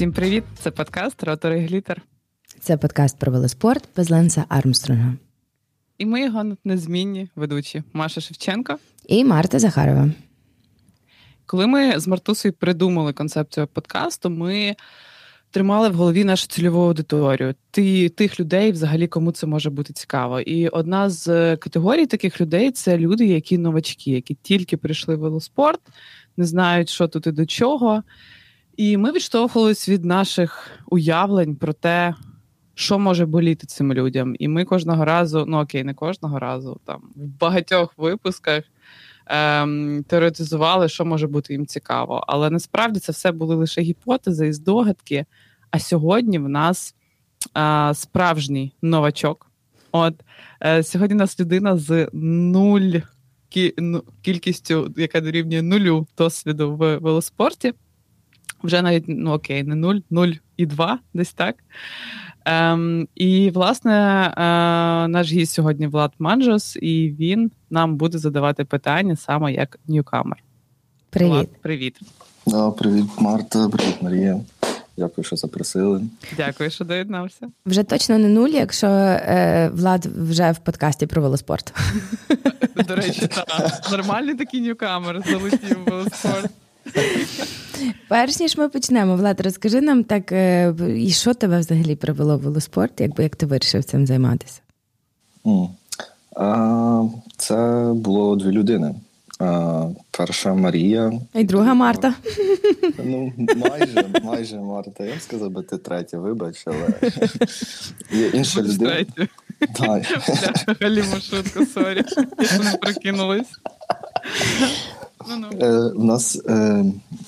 Всім привіт! Це подкаст Ротори Глітер. Це подкаст про велоспорт без Ленса Армстронга. І ми його незмінні ведучі Маша Шевченко і Марта Захарова. Коли ми з Мартусою придумали концепцію подкасту, ми тримали в голові нашу цільову аудиторію, тих людей, взагалі, кому це може бути цікаво. І одна з категорій таких людей це люди, які новачки, які тільки прийшли в велоспорт, не знають, що тут і до чого. І ми відштовхувалися від наших уявлень про те, що може боліти цим людям. І ми кожного разу, ну окей, не кожного разу, там в багатьох випусках ем, теоретизували, що може бути їм цікаво. Але насправді це все були лише гіпотези і здогадки. А сьогодні в нас е, справжній новачок. От е, сьогодні у нас людина з нуль ну, кількістю, яка дорівнює нулю досвіду в велоспорті. Вже навіть ну окей, не 0, 0 і 2, десь так. Ем, І, власне, е, наш гість сьогодні Влад Манжос, і він нам буде задавати питання саме як ньюкамер. Привіт. Влад, привіт. Да, Привіт, Марта, привіт, Марія. Дякую, що запросили. Дякую, що доєднався. Вже точно не нуль, якщо е, Влад вже в подкасті про велоспорт. До речі, так. Нормальний такий ньюкамер залетів в велоспорт. Перш ніж ми почнемо, Влад, розкажи нам так, е, і що тебе взагалі привело в велоспорт, якби як ти вирішив цим займатися? Mm. А, Це було дві людини. А, Перша Марія. І друга Марта. Ну, майже, майже Марта. Я б сказав би ти третя, вибач, але є інша людина. Так. Галіму шутку, sorry. Я не прокинулась. Е, У нас е,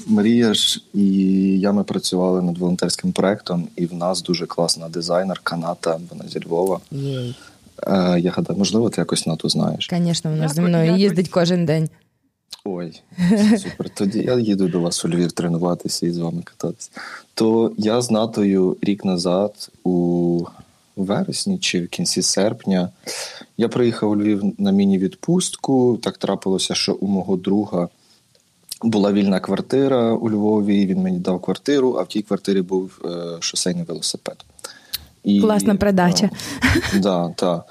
Марія ж і я ми працювали над волонтерським проектом, і в нас дуже класна дизайнерка Ната, вона зі Львова. Е, Я гадаю, можливо, ти якось Нату знаєш. Звісно, вона зі мною їздить кожен день. Ой, супер. Тоді я їду до вас у Львів тренуватися і з вами кататися. То я з Натою рік назад у вересні чи в кінці серпня. Я приїхав у Львів на міні-відпустку. Так трапилося, що у мого друга була вільна квартира у Львові. Він мені дав квартиру, а в тій квартирі був е, шосейний велосипед. І, Класна передача. Е, да, так.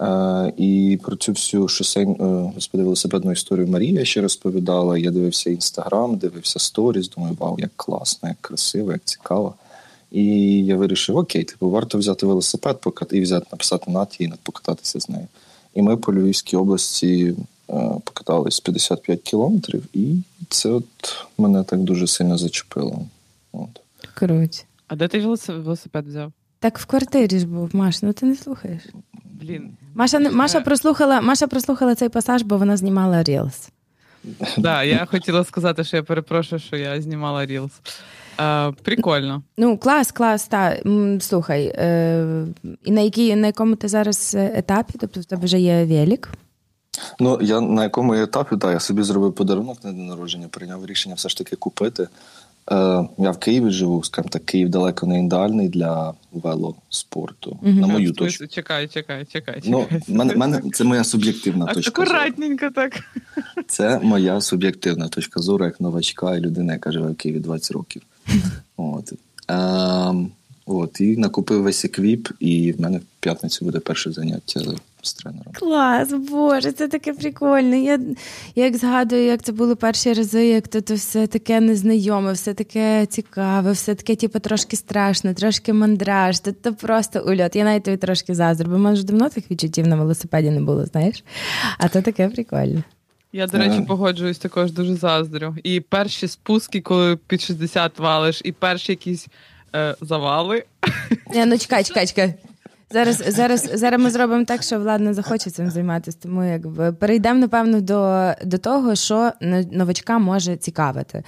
Е, і про цю всю шосейну е, господи, велосипедну історію Марія ще розповідала. Я дивився інстаграм, дивився сторіс. Думаю, вау, як класно, як красиво, як цікаво. І я вирішив: окей, типу, варто взяти велосипед покат... і взяти, написати наті і покататися з нею. І ми по Львівській області е, покатались 55 кілометрів, і це от мене так дуже сильно зачепило. От. Круть. А де ти велосипед взяв? Так в квартирі ж був, Маш, ну ти не слухаєш. Блін. Маша Маша прослухала Маша прослухала цей пасаж, бо вона знімала Reels. Так, да, я хотіла сказати, що я перепрошую, що я знімала Reels. Е, Прикольно. Ну, клас, клас, так. Слухай. Е, І на якій, на якому ти зараз етапі? Тобто в тебе вже є велик? Ну, я на якому етапі, так, я собі зробив подарунок на день народження, прийняв рішення все ж таки купити. Е, Я в Києві живу, скажімо так, Київ далеко не ідеальний для велоспорту. Угу. На мою точку. Чекай, чекай, чекай. Ну, мене, мене, Це моя суб'єктивна точка. Акуратненько так. Це моя суб'єктивна точка зору, як новачка і людина, яка живе в Києві 20 років. От. Е, от. І накупив весь equip, і в мене в п'ятницю буде перше заняття з тренером. Клас, Боже, це таке прикольне. Я як згадую, як це були перші рази, як то, то все таке незнайоме, все таке цікаве, все таке, типу, трошки страшно, трошки мандраж. То, то просто ульот. Я навіть тобі трошки заздрю, бо в мене ж давно тих відчуттів на велосипеді не було, знаєш? А то таке прикольне. Я, до речі, погоджуюсь також дуже заздрю. І перші спуски, коли під 60 валиш, і перші якісь е, завали. Не, ну чекай, чекай, чекай. Зараз зараз, зараз ми зробимо так, що влад не захоче цим займатися. Тому якби перейдемо, напевно, до до того, що новачка може цікавити.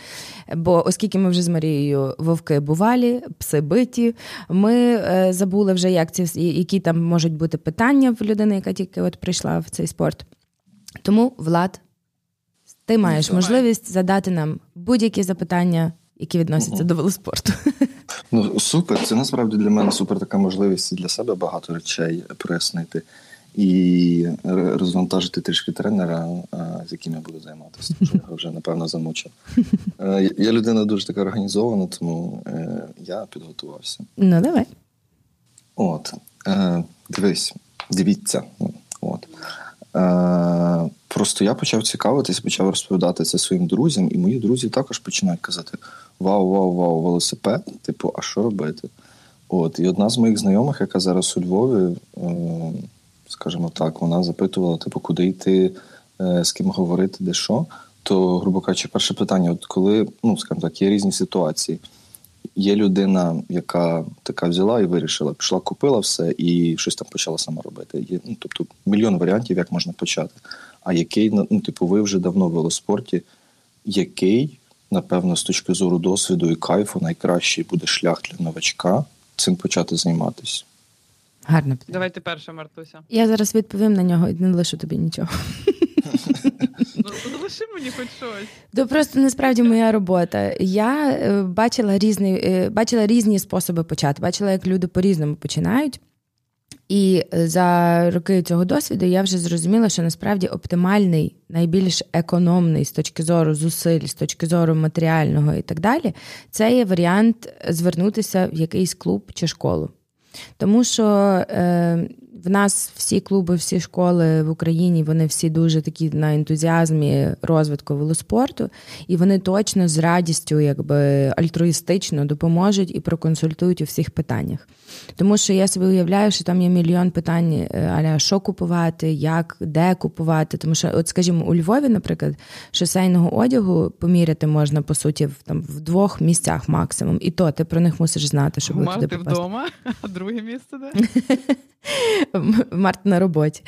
Бо оскільки ми вже з Марією вовки бувалі, пси биті, ми е, забули вже, як ці які там можуть бути питання в людини, яка тільки от прийшла в цей спорт. Тому Влад ти маєш ну, можливість задати нам будь-які запитання, які відносяться uh-huh. до велоспорту. Ну супер. Це насправді для мене супер така можливість для себе багато речей прояснити. і розвантажити трішки тренера, з яким я буду займатися. Тому що я вже напевно замучив. Я людина дуже така організована, тому я підготувався. Ну, давай. От, дивись, дивіться. От. Просто я почав цікавитись, почав розповідати це своїм друзям, і мої друзі також починають казати: Вау, вау, вау, велосипед! Типу, а що робити? От, І одна з моїх знайомих, яка зараз у Львові, скажімо так, вона запитувала, типу, куди йти, е, з ким говорити, де що. То, грубо кажучи, перше питання: от коли, ну, скажімо так, є різні ситуації. Є людина, яка така взяла і вирішила, пішла, купила все і щось там почала сама робити. Є, ну, Тобто мільйон варіантів, як можна почати. А який, ну, типу, ви вже давно в велоспорті, який, напевно, з точки зору досвіду і кайфу, найкращий буде шлях для новачка цим почати займатися? Гарно. Давайте перша, Мартуся. Я зараз відповім на нього і не лишу тобі нічого. Ну, лиши мені хоч щось. То просто насправді моя робота. Я е, бачила різні, е, бачила різні способи почати. Бачила, як люди по-різному починають. І е, за роки цього досвіду я вже зрозуміла, що насправді оптимальний, найбільш економний з точки зору зусиль, з точки зору матеріального і так далі, це є варіант звернутися в якийсь клуб чи школу. Тому що е, в нас всі клуби, всі школи в Україні, вони всі дуже такі на ентузіазмі розвитку велоспорту, і вони точно з радістю, якби альтруїстично допоможуть і проконсультують у всіх питаннях. Тому що я собі уявляю, що там є мільйон питань, е, аля що купувати, як, де купувати. Тому що, от, скажімо, у Львові, наприклад, шосейного одягу поміряти можна по суті в там в двох місцях максимум. І то ти про них мусиш знати, щоб туди попасти. вдома, а друге місце де? Март на роботі.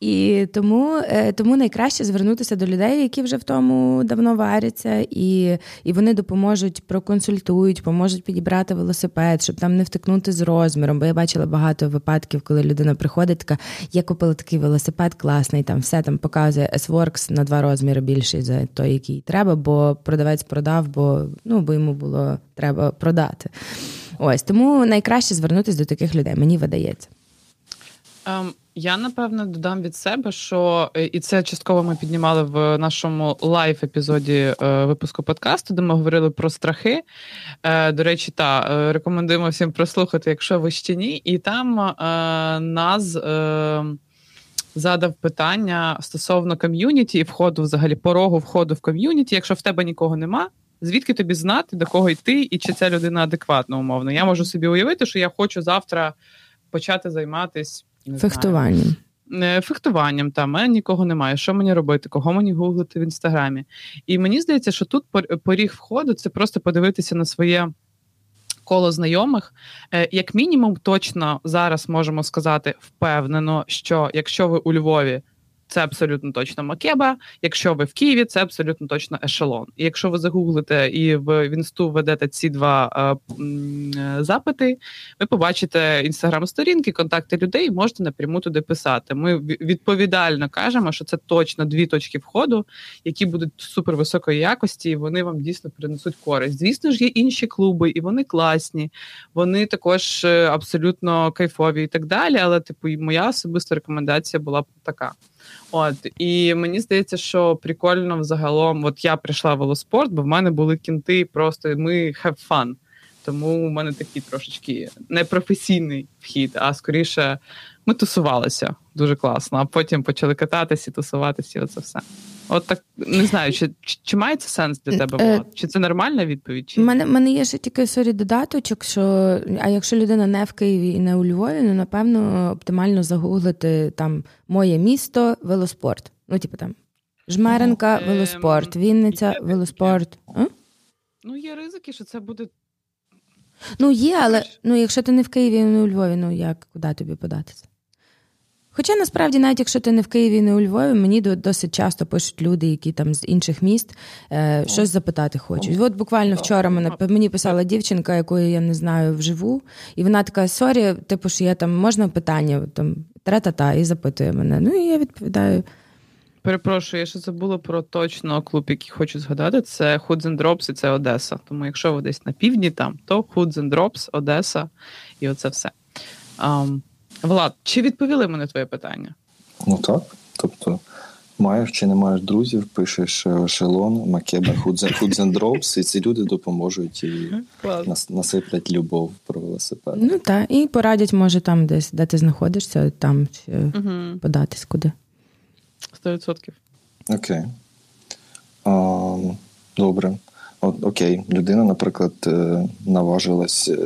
І тому е, тому найкраще звернутися до людей, які вже в тому давно варяться, і і вони допоможуть, проконсультують, поможуть підібрати велосипед, щоб там не втикнути з розміром. Бо я бачила багато випадків, коли людина приходить, така я купила такий велосипед класний, там все там показує S-Works на два розміри більший за той, який треба, бо продавець продав, бо ну бо йому було треба продати. Ось тому найкраще звернутися до таких людей, мені видається. Um, я напевно додам від себе, що е, і це частково ми піднімали в нашому лайв-епізоді е, випуску подкасту, де ми говорили про страхи. Е, До речі, та е, рекомендуємо всім прослухати, якщо ви ще ні. І там е, нас е, задав питання стосовно ком'юніті і входу, взагалі, порогу входу в ком'юніті. Якщо в тебе нікого нема, звідки тобі знати, до кого йти, і чи ця людина адекватна умовно? Я можу собі уявити, що я хочу завтра почати займатися фехтуванням. Знаю, фехтуванням там мене нікого немає. Що мені робити? Кого мені гуглити в інстаграмі? І мені здається, що тут поріг входу це просто подивитися на своє коло знайомих. Е, як мінімум, точно зараз можемо сказати впевнено, що якщо ви у Львові це абсолютно точно Макеба. Якщо ви в Києві, це абсолютно точно ешелон. І якщо ви загуглите і в інсту введете ці два е, запити, ви побачите інстаграм-сторінки, контакти людей, можете напряму туди писати. Ми відповідально кажемо, що це точно дві точки входу, які будуть супер високої якості, і вони вам дійсно принесуть користь. Звісно ж, є інші клуби, і вони класні, вони також е, абсолютно кайфові і так далі. Але, типу, моя особиста рекомендація була б така. От і мені здається, що прикольно взагалом, от я прийшла в велоспорт, бо в мене були кінти, просто ми have fun. Тому у мене такий трошечки непрофесійний вхід, а скоріше ми тусувалися дуже класно, а потім почали кататися, тусуватися, і оце все. От так не знаю, чи чи має це сенс для тебе? Влад? Чи це нормальна відповідь? Чи... У мене мене є ще тільки sorry додаточок, що а якщо людина не в Києві і не у Львові, ну напевно оптимально загуглити там моє місто, велоспорт. Ну, типу там Жмеринка, велоспорт, Вінниця, велоспорт. Є. Ну, є ризики, що це буде. Ну, є, але ну, якщо ти не в Києві, не у Львові, ну як куди тобі податися? Хоча насправді, навіть якщо ти не в Києві, не у Львові, мені досить часто пишуть люди, які там з інших міст е, щось запитати хочуть. От буквально вчора мене мені писала дівчинка, якої я не знаю вживу, і вона така: Sorry, типу, що я там можна питання там тра-та-та, і запитує мене. Ну і я відповідаю. Перепрошую, я ще забула про точно клуб, який хочу згадати. Це Hoods and Drops і це Одеса. Тому якщо ви десь на півдні там, то Hoods and Drops, Одеса і оце все. Um, Влад, чи відповіли ми на твоє питання? Ну так. Тобто, маєш чи не маєш друзів, пишеш шелон, макеба, худзендропс, і ці люди допоможуть і нас, насиплять любов про велосипед. Ну так, і порадять, може, там десь, де ти знаходишся, там чи угу. податись куди. Сто відсотків. Окей. А, Добре. От, Окей, людина, наприклад, е, наважилась е,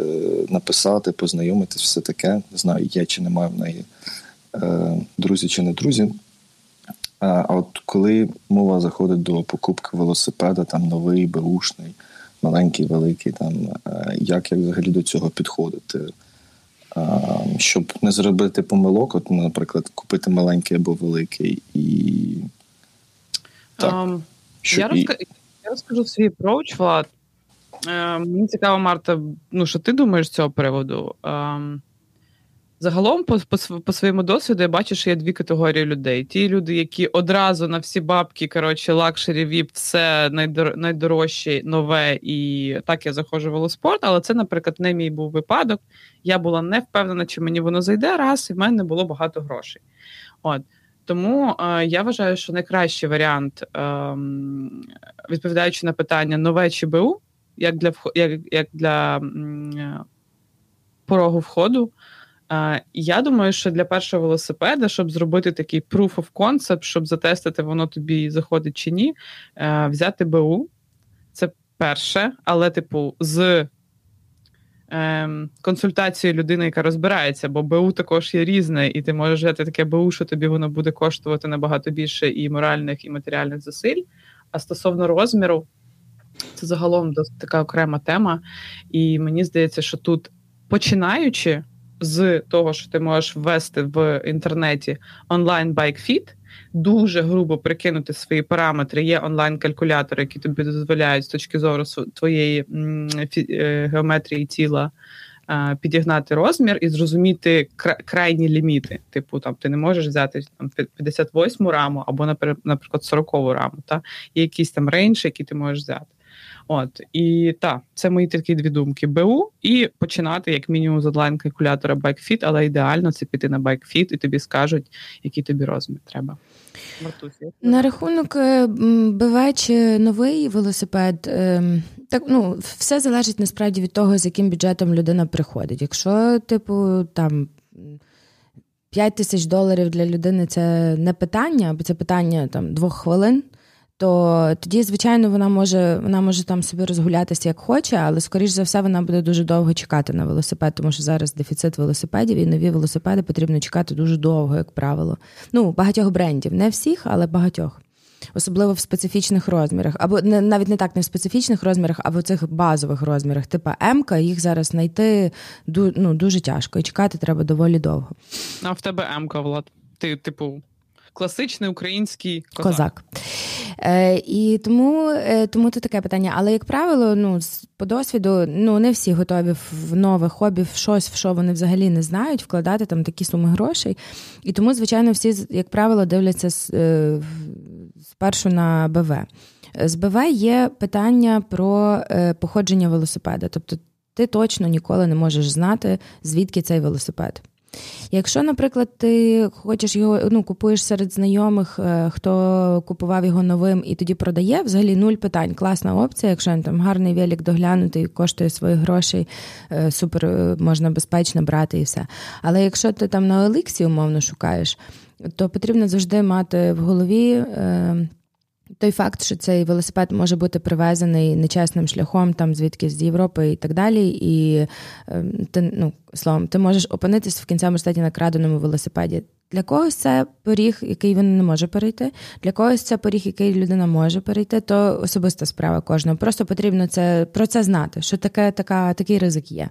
написати, познайомитись, все таке. Не знаю, є чи немає в неї е, друзі чи не друзі. А от коли мова заходить до покупки велосипеда, там новий, беушний, маленький, великий, там як як взагалі до цього підходити, щоб не зробити помилок, от, наприклад, купити маленький або великий і. Так, um, що я, і... розк... я розкажу свій approach, Влад. Е, Мені цікаво, Марта, ну що ти думаєш з цього приводу? Е, Загалом, по, по по, своєму досвіду, я бачу, що є дві категорії людей: ті люди, які одразу на всі бабки, коротше, luxury, віп, все найдор, найдорожче, нове, і так я заходжу в велоспорт. Але це, наприклад, не мій був випадок. Я була не впевнена, чи мені воно зайде раз, і в мене було багато грошей. От тому е, я вважаю, що найкращий варіант, е, відповідаючи на питання нове чи БУ, як для як, як для е, порогу входу. Я думаю, що для першого велосипеда, щоб зробити такий proof of concept, щоб затестити, воно тобі заходить чи ні, е, взяти БУ. Це перше, але, типу, з ем, консультацією людини, яка розбирається, бо БУ також є різне, і ти можеш взяти таке БУ, що тобі воно буде коштувати набагато більше і моральних, і матеріальних зусиль. А стосовно розміру, це загалом така окрема тема. І мені здається, що тут починаючи з того, що ти можеш ввести в інтернеті онлайн байкфіт, дуже грубо прикинути свої параметри. Є онлайн-калькулятори, які тобі дозволяють з точки зору твоєї е, геометрії тіла. Підігнати розмір і зрозуміти крайні ліміти. Типу, там ти не можеш взяти там 58 раму або, наприклад, 40 раму. Та? Є якийсь там рейндж, який ти можеш взяти. От і так, це мої такі дві думки: БУ і починати як мінімум з онлайн-калькулятора BikeFit, але ідеально це піти на BikeFit і тобі скажуть, який тобі розмір треба. Мартусі. На рахунок е, БВ чи новий велосипед, ем, так ну все залежить насправді від того, з яким бюджетом людина приходить. Якщо, типу, там. 5 тисяч доларів для людини це не питання, бо це питання там двох хвилин то тоді, звичайно, вона може вона може там собі розгулятися як хоче, але скоріш за все вона буде дуже довго чекати на велосипед, тому що зараз дефіцит велосипедів і нові велосипеди потрібно чекати дуже довго, як правило. Ну, багатьох брендів, не всіх, але багатьох. Особливо в специфічних розмірах, або не навіть не так не в специфічних розмірах, а в цих базових розмірах, типу м їх зараз знайти ну, дуже тяжко і чекати треба доволі довго. А в тебе М-ка, Влад? Ти, типу, класичний український козак. козак. Е, І тому е, тому це таке питання. Але, як правило, ну, по досвіду ну, не всі готові в нове хобі, в щось, в що вони взагалі не знають, вкладати там такі суми грошей. І тому, звичайно, всі, як правило, дивляться е, спершу на БВ. З БВ є питання про е, походження велосипеда. Тобто ти точно ніколи не можеш знати, звідки цей велосипед. Якщо, наприклад, ти хочеш його, ну, купуєш серед знайомих, е, хто купував його новим і тоді продає, взагалі нуль питань. Класна опція, якщо він там гарний велик доглянутий, коштує своїх грошей, е, супер е, можна безпечно брати і все. Але якщо ти там на Еликсі умовно шукаєш, то потрібно завжди мати в голові. Той факт, що цей велосипед може бути привезений нечесним шляхом, там звідки з Європи і так далі, і ем, ти ну словом, ти можеш опинитись в кінцевому штаті на краденому велосипеді. Для когось це поріг, який він не може перейти. Для когось це поріг, який людина може перейти, то особиста справа кожного. Просто потрібно це про це знати, що таке така такий ризик є.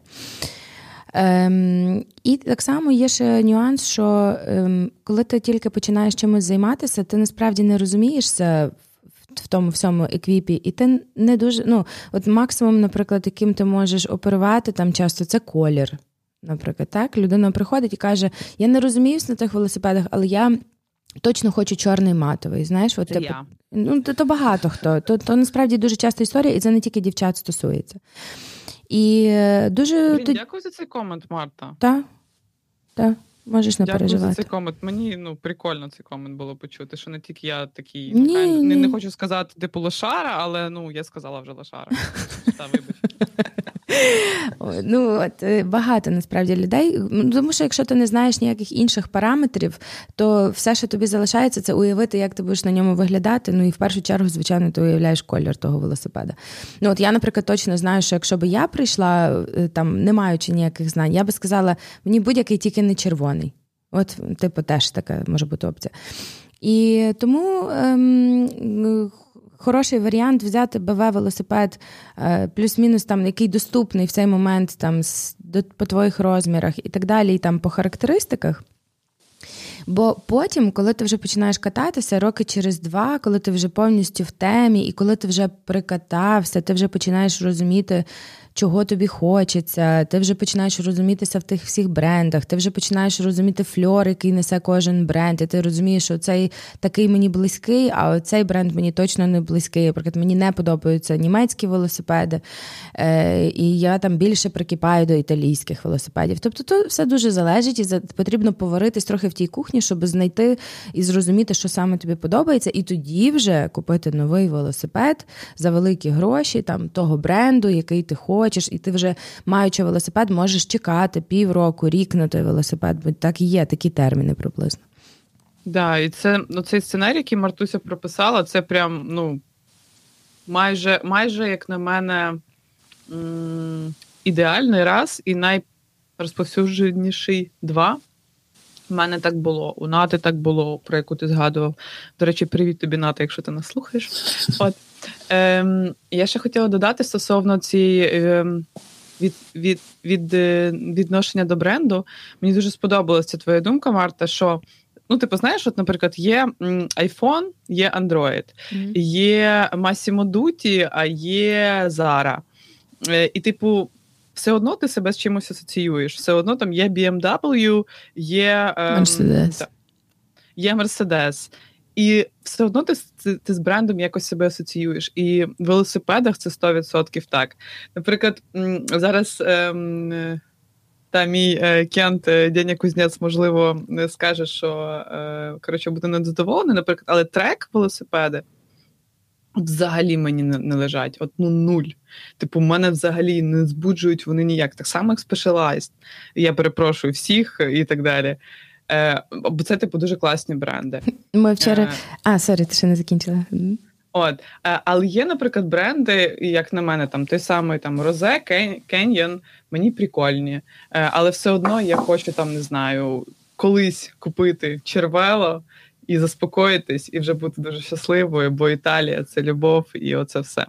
Ем, І так само є ще нюанс, що ем, коли ти тільки починаєш чимось займатися, ти насправді не розумієшся в тому всьому еквіпі, і ти не дуже. Ну, от максимум, наприклад, яким ти можеш оперувати там часто це колір. Наприклад, так людина приходить і каже: Я не розуміюсь на тих велосипедах, але я. Точно хочу чорний матовий. Знаєш, от типу, ну то, то багато хто. То то насправді дуже часта історія, і це не тільки дівчат стосується. І е, дуже Блін, Дякую за цей комент, Марта. Так. Так. Можеш не Дякую переживати. за цей комент. Мені ну прикольно цей комент було почути, що не тільки я такий ні, не, не хочу сказати типу лошара, але ну я сказала вже лошара. Та вибач. Ну от е, багато насправді людей. Тому що якщо ти не знаєш ніяких інших параметрів, то все, що тобі залишається, це уявити, як ти будеш на ньому виглядати. Ну і в першу чергу, звичайно, ти уявляєш колір того велосипеда. Ну от я, наприклад, точно знаю, що якщо би я прийшла е, там, не маючи ніяких знань, я би сказала, мені будь-який тільки не червоний. От, типу, теж така може бути опція. І тому ем, хороший варіант взяти БВ-велосипед, е, плюс-мінус, там, який доступний в цей момент там, по твоїх розмірах і так далі, і там по характеристиках. Бо потім, коли ти вже починаєш кататися, роки через два, коли ти вже повністю в темі, і коли ти вже прикатався, ти вже починаєш розуміти, чого тобі хочеться, ти вже починаєш розумітися в тих всіх брендах, ти вже починаєш розуміти фльор, який несе кожен бренд, і ти розумієш, що цей такий мені близький, а цей бренд мені точно не близький. Наприклад, мені не подобаються німецькі велосипеди, е, і я там більше прикипаю до італійських велосипедів. Тобто, то все дуже залежить, і потрібно поваритись трохи в тій кухні, щоб знайти і зрозуміти, що саме тобі подобається, і тоді вже купити новий велосипед за великі гроші, там того бренду, який ти хочеш і ти вже маючи велосипед, можеш чекати півроку, рік на той велосипед, бо так і є такі терміни приблизно. Да, і це ну, цей сценарій, який Мартуся прописала, це прям ну майже, майже як на мене, ідеальний раз і найрозповсюдженіший два. У мене так було, у Нати так було, про яку ти згадував. До речі, привіт тобі, Ната, якщо ти нас слухаєш. От. Ем, Я ще хотіла додати стосовно цієї ем, від, від, від, е, відношення до бренду. Мені дуже сподобалася твоя думка, Марта, що. Ну, типу, знаєш, от, наприклад, є iPhone, є Android, mm-hmm. є Massimo Dutti, а є Zara. Е, і, типу, все одно ти себе з чимось асоціюєш. Все одно там є BMW, є ем, Mercedes. Та, є Mercedes. І все одно ти, ти ти, з брендом якось себе асоціюєш. І в велосипедах це 100% так. Наприклад, зараз ем, та мій е, кент е, Деня Кузнець, можливо, скаже, що е, коротше, буде незадоволений, наприклад, але трек велосипеди. Взагалі мені не, не лежать, от ну нуль. Типу, мене взагалі не збуджують вони ніяк. Так само, як Specialized. Я перепрошую всіх і так далі. Е, Бо це, типу, дуже класні бренди. Ми вчора. Е, а, sorry, ти ще не закінчила. От, е, але є, наприклад, бренди, як на мене, там той самий там Rose, Canyon, мені прикольні. Е, але все одно я хочу там, не знаю, колись купити Cervélo і заспокоїтись, і вже бути дуже щасливою, бо Італія це любов, і оце все.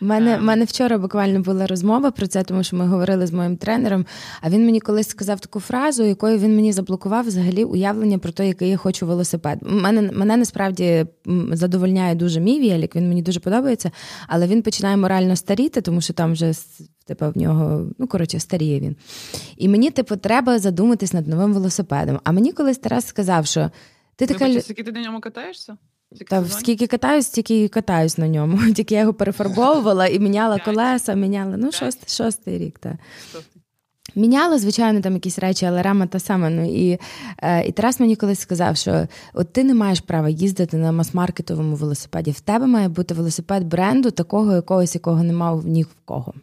У мене um. мене вчора буквально була розмова про це, тому що ми говорили з моїм тренером. А він мені колись сказав таку фразу, якою він мені заблокував взагалі уявлення про те, який я хочу велосипед. Мене мене насправді задовольняє дуже мій велик, Він мені дуже подобається, але він починає морально старіти, тому що там вже типу, в нього ну коротше старіє він. І мені, типу, треба задуматись над новим велосипедом. А мені колись Тарас сказав, що. Ти така... скільки ти на ньому катаєшся? Та скільки катаюсь, стільки і катаюсь на ньому. Тільки я його перефарбовувала і міняла колеса, міняла. Ну, шост, шостий рік, так. Міняла, звичайно, там якісь речі, але рама та сама. Ну і е, і Тарас мені колись сказав, що от ти не маєш права їздити на мас-маркетовому велосипеді. В тебе має бути велосипед бренду, такого якогось, якого нема ні в кого.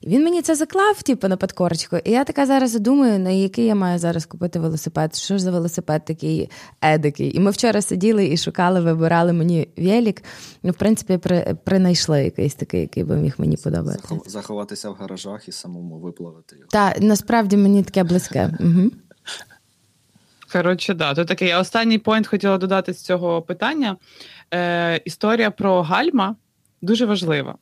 І він мені це заклав, типу, на подкорочку. І я така зараз думаю, на який я маю зараз купити велосипед. Що ж за велосипед такий едикий? І ми вчора сиділи і шукали, вибирали мені велик. Ну, в принципі, при, принайшли якийсь такий, який би міг мені подобатися. Заховатися в гаражах і самому виплавити його. Так, насправді мені таке близьке. Угу. Коротше, да, то таке. Я останній point хотіла додати з цього питання. Е, Історія про гальма дуже важлива.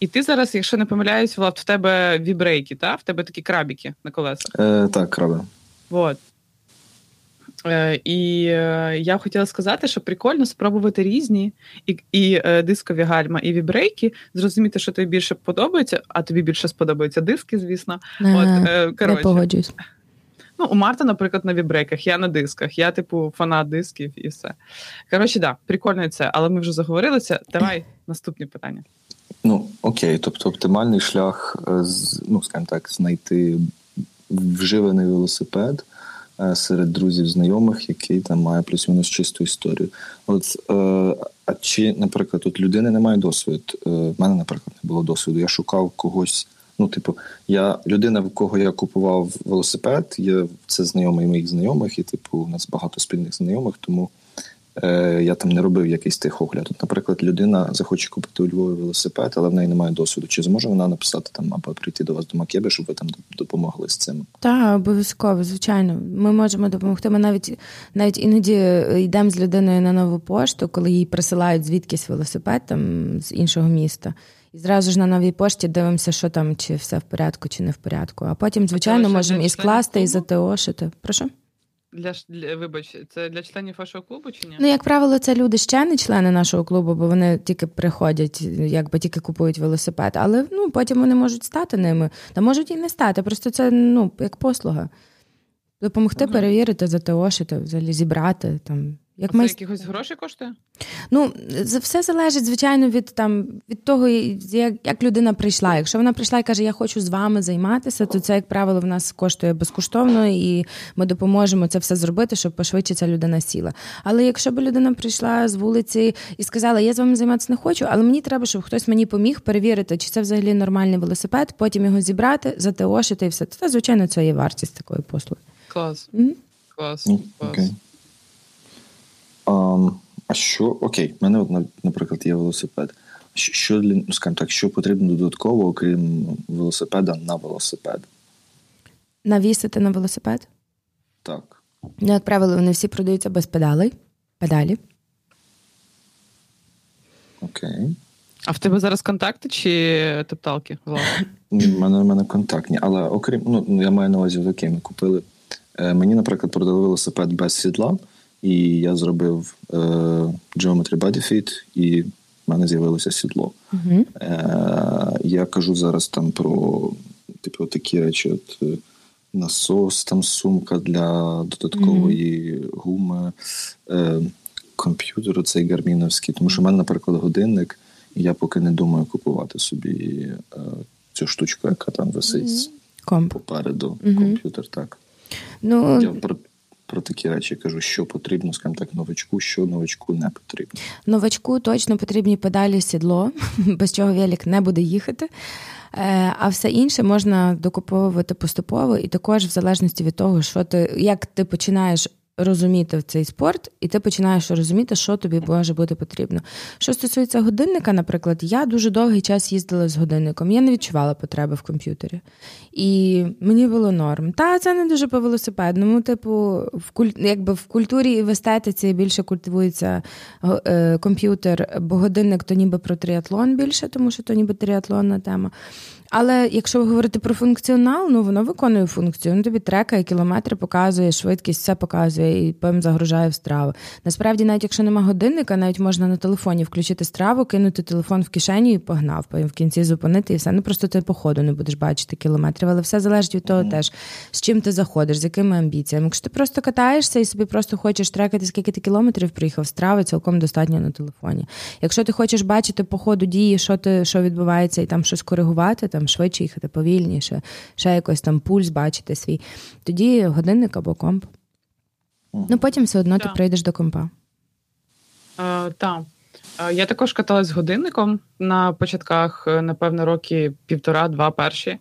І ти зараз, якщо не помиляюсь, Влад, в тебе V-brake и, та? В тебе такі крабіки на колесах. Е, Так, краби. Вот. Е, І е, я хотіла сказати, що прикольно спробувати різні і і е, дискові гальма, і V-brake и, зрозуміти, що тобі більше подобається, а тобі більше сподобаються диски, звісно. От, е, Я погоджуюсь. Ну, у Марта, наприклад, на V-brake ах, я на дисках, я, типу, фанат дисків і все. Коротше, да, прикольно це, але ми вже заговорилися. Давай наступні питання. Ну, окей, тобто оптимальний шлях, е, ну, скажімо так, знайти вживаний велосипед е, серед друзів, знайомих, який там має плюс-мінус чисту історію. От е, а чи, наприклад, тут людини немає досвіду? В мене, наприклад, не було досвіду. Я шукав когось. Ну, типу, я людина, в кого я купував велосипед, я це знайомий моїх знайомих, і типу, у нас багато спільних знайомих, тому я там не робив якийсь тих огляд. От, Наприклад, людина захоче купити у Львові велосипед, але в неї немає досвіду. Чи зможе вона написати там або прийти до вас до Макеби, щоб ви там допомогли з цим? Так, обов'язково, звичайно. Ми можемо допомогти. Ми навіть навіть іноді йдемо з людиною на нову пошту, коли їй присилають звідкись велосипед там з іншого міста. І зразу ж на новій пошті дивимося, що там, чи все в порядку, чи не в порядку. А потім, звичайно, можемо і скласти, і затеошити. Прошу? Для для вибач, це для членів вашого клубу чи ні? Ну, як правило, це люди ще не члени нашого клубу, бо вони тільки приходять, якби тільки купують велосипед. Але ну потім вони можуть стати ними, та можуть і не стати. Просто це ну як послуга. Допомогти ага. перевірити, затеошити, взагалі зібрати там як Це якихось грошей коштує? Ну, все залежить, звичайно, від там від того, як як людина прийшла. Якщо вона прийшла і каже, я хочу з вами займатися, то це, як правило, в нас коштує безкоштовно, і ми допоможемо це все зробити, щоб пошвидше ця людина сіла. Але якщо б людина прийшла з вулиці і сказала, я з вами займатися не хочу, але мені треба, щоб хтось мені поміг перевірити, чи це взагалі нормальний велосипед, потім його зібрати, затеошити і все. Це, звичайно, це є вартість такої послуги. Клас. Mm-hmm. Клас. Клас. Okay. А а що окей, в мене, от, наприклад, є велосипед. Що для ну, скажімо так, що потрібно додатково, окрім велосипеда на велосипед? Навісити на велосипед? Так. Ну, як правило, вони всі продаються без педалей. Педалі. Окей. А в тебе зараз контакти чи топталки? У мене в мене контактні, але окрім, ну я маю на увазі, в ми купили. Е, мені, наприклад, продали велосипед без сідла. І я зробив е, Geometry Body Fit, і в мене з'явилося сідло. Uh-huh. Е, Я кажу зараз там про типу, такі речі: от е, насос, там сумка для додаткової uh-huh. гуми, е, комп'ютер цей гарміновський. Тому що в мене, наприклад, годинник, і я поки не думаю купувати собі е, цю штучку, яка там висить uh-huh. попереду. Комп'ютер, так. Ну, я про такі речі кажу, що потрібно, скажімо так, новачку, що новачку не потрібно. Новачку точно потрібні педалі сідло, без чого велик не буде їхати. Е, а все інше можна докуповувати поступово, і також в залежності від того, що ти як ти починаєш розуміти в цей спорт, і ти починаєш розуміти, що тобі може бути потрібно. Що стосується годинника, наприклад, я дуже довгий час їздила з годинником. Я не відчувала потреби в комп'ютері. І мені було норм. Та це не дуже по велосипедному. Типу, в куль... якби в культурі і в естетиці більше культивується е, комп'ютер, бо годинник то ніби про триатлон більше, тому що то ніби триатлонна тема. Але якщо говорити про функціонал, ну воно виконує функцію. Воно тобі трекає кілометри, показує швидкість, все показує і потім загружає в страву. Насправді, навіть якщо нема годинника, навіть можна на телефоні включити страву, кинути телефон в кишені і погнав, потім в кінці зупинити і все. Ну просто ти по ходу не будеш бачити кілометрів, але все залежить від того, mm-hmm. теж з чим ти заходиш, з якими амбіціями. Якщо ти просто катаєшся і собі просто хочеш трекати, стільки ти кілометрів приїхав, страви цілком достатньо на телефоні. Якщо ти хочеш бачити по ходу дії, що ти що відбувається, і там щось коригувати там швидше їхати, повільніше, ще якось там пульс бачити свій. Тоді годинник або комп. Ну потім все одно ти прийдеш до компа. Е, Так. Я також каталась з годинником на початках, е, напевно, роки півтора-два перші.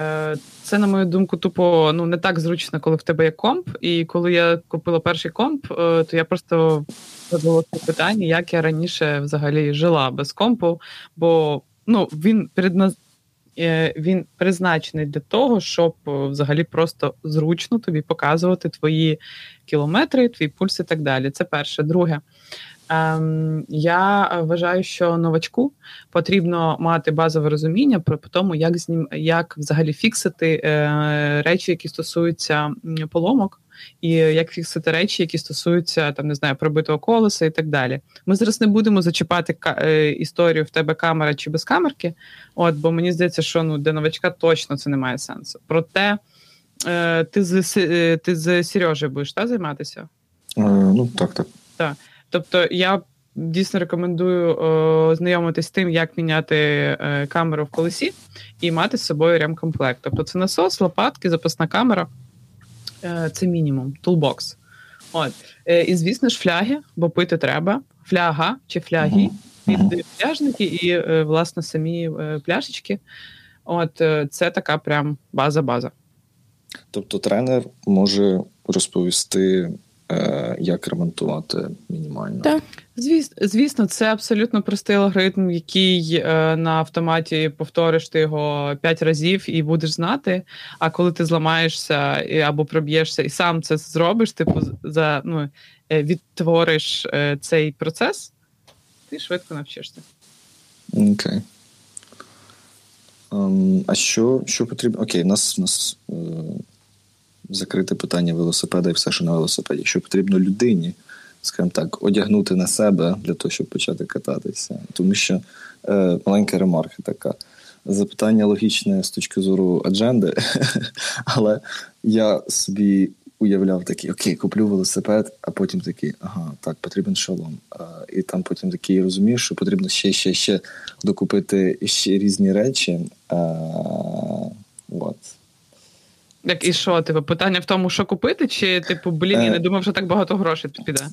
Е, це, на мою думку, тупо ну не так зручно, коли в тебе є комп. І коли я купила перший комп, то я просто задала питання, як я раніше взагалі жила без компу, бо ну він перед Е, він призначений для того, щоб е, взагалі просто зручно тобі показувати твої кілометри, твій пульс і так далі. Це перше. Друге. Ем, я вважаю, що новачку потрібно мати базове розуміння про тому, як знім, як взагалі фіксити е, речі, які стосуються поломок, і як фіксити речі, які стосуються там, не знаю, пробитого колеса і так далі. Ми зараз не будемо зачіпати е, історію в тебе камера чи без камерки, от бо мені здається, що ну для новачка точно це не має сенсу. Проте е, ти з е, ти з Сережею будеш та, займатися? Е, ну так, так. Так. Тобто я. Дійсно рекомендую о, знайомитись з тим, як міняти е, камеру в колесі і мати з собою ремкомплект. Тобто це насос, лопатки, запасна камера. Е, це мінімум, тулбокс. От. Е, і, звісно ж, фляги, бо пити треба. Фляга чи фляги під пляжники і, е, власне, самі пляшечки. От це така прям база-база. Тобто тренер може розповісти Е, як ремонтувати мінімально. Так. Звісно, звісно, це абсолютно простий алгоритм, який е, на автоматі повториш ти його п'ять разів і будеш знати. А коли ти зламаєшся або проб'єшся і сам це зробиш, типу за ну, е, відтвориш е, цей процес, ти швидко навчишся. Окей. Okay. Um, а що що потрібно? Окей, у нас, у нас е, закрите питання велосипеда і все, що на велосипеді. Що потрібно людині, скажімо так, одягнути на себе для того, щоб почати кататися. Тому що е, маленька ремарка така. Запитання логічне з точки зору адженди, але я собі уявляв такий, окей, куплю велосипед, а потім такий, ага, так, потрібен шолом. А, І там потім такий розумієш, що потрібно ще, ще, ще докупити ще різні речі. А, от. Як і що? Типу, питання в тому, що купити, чи типу, блін, я не е. думав, що так багато грошей піде.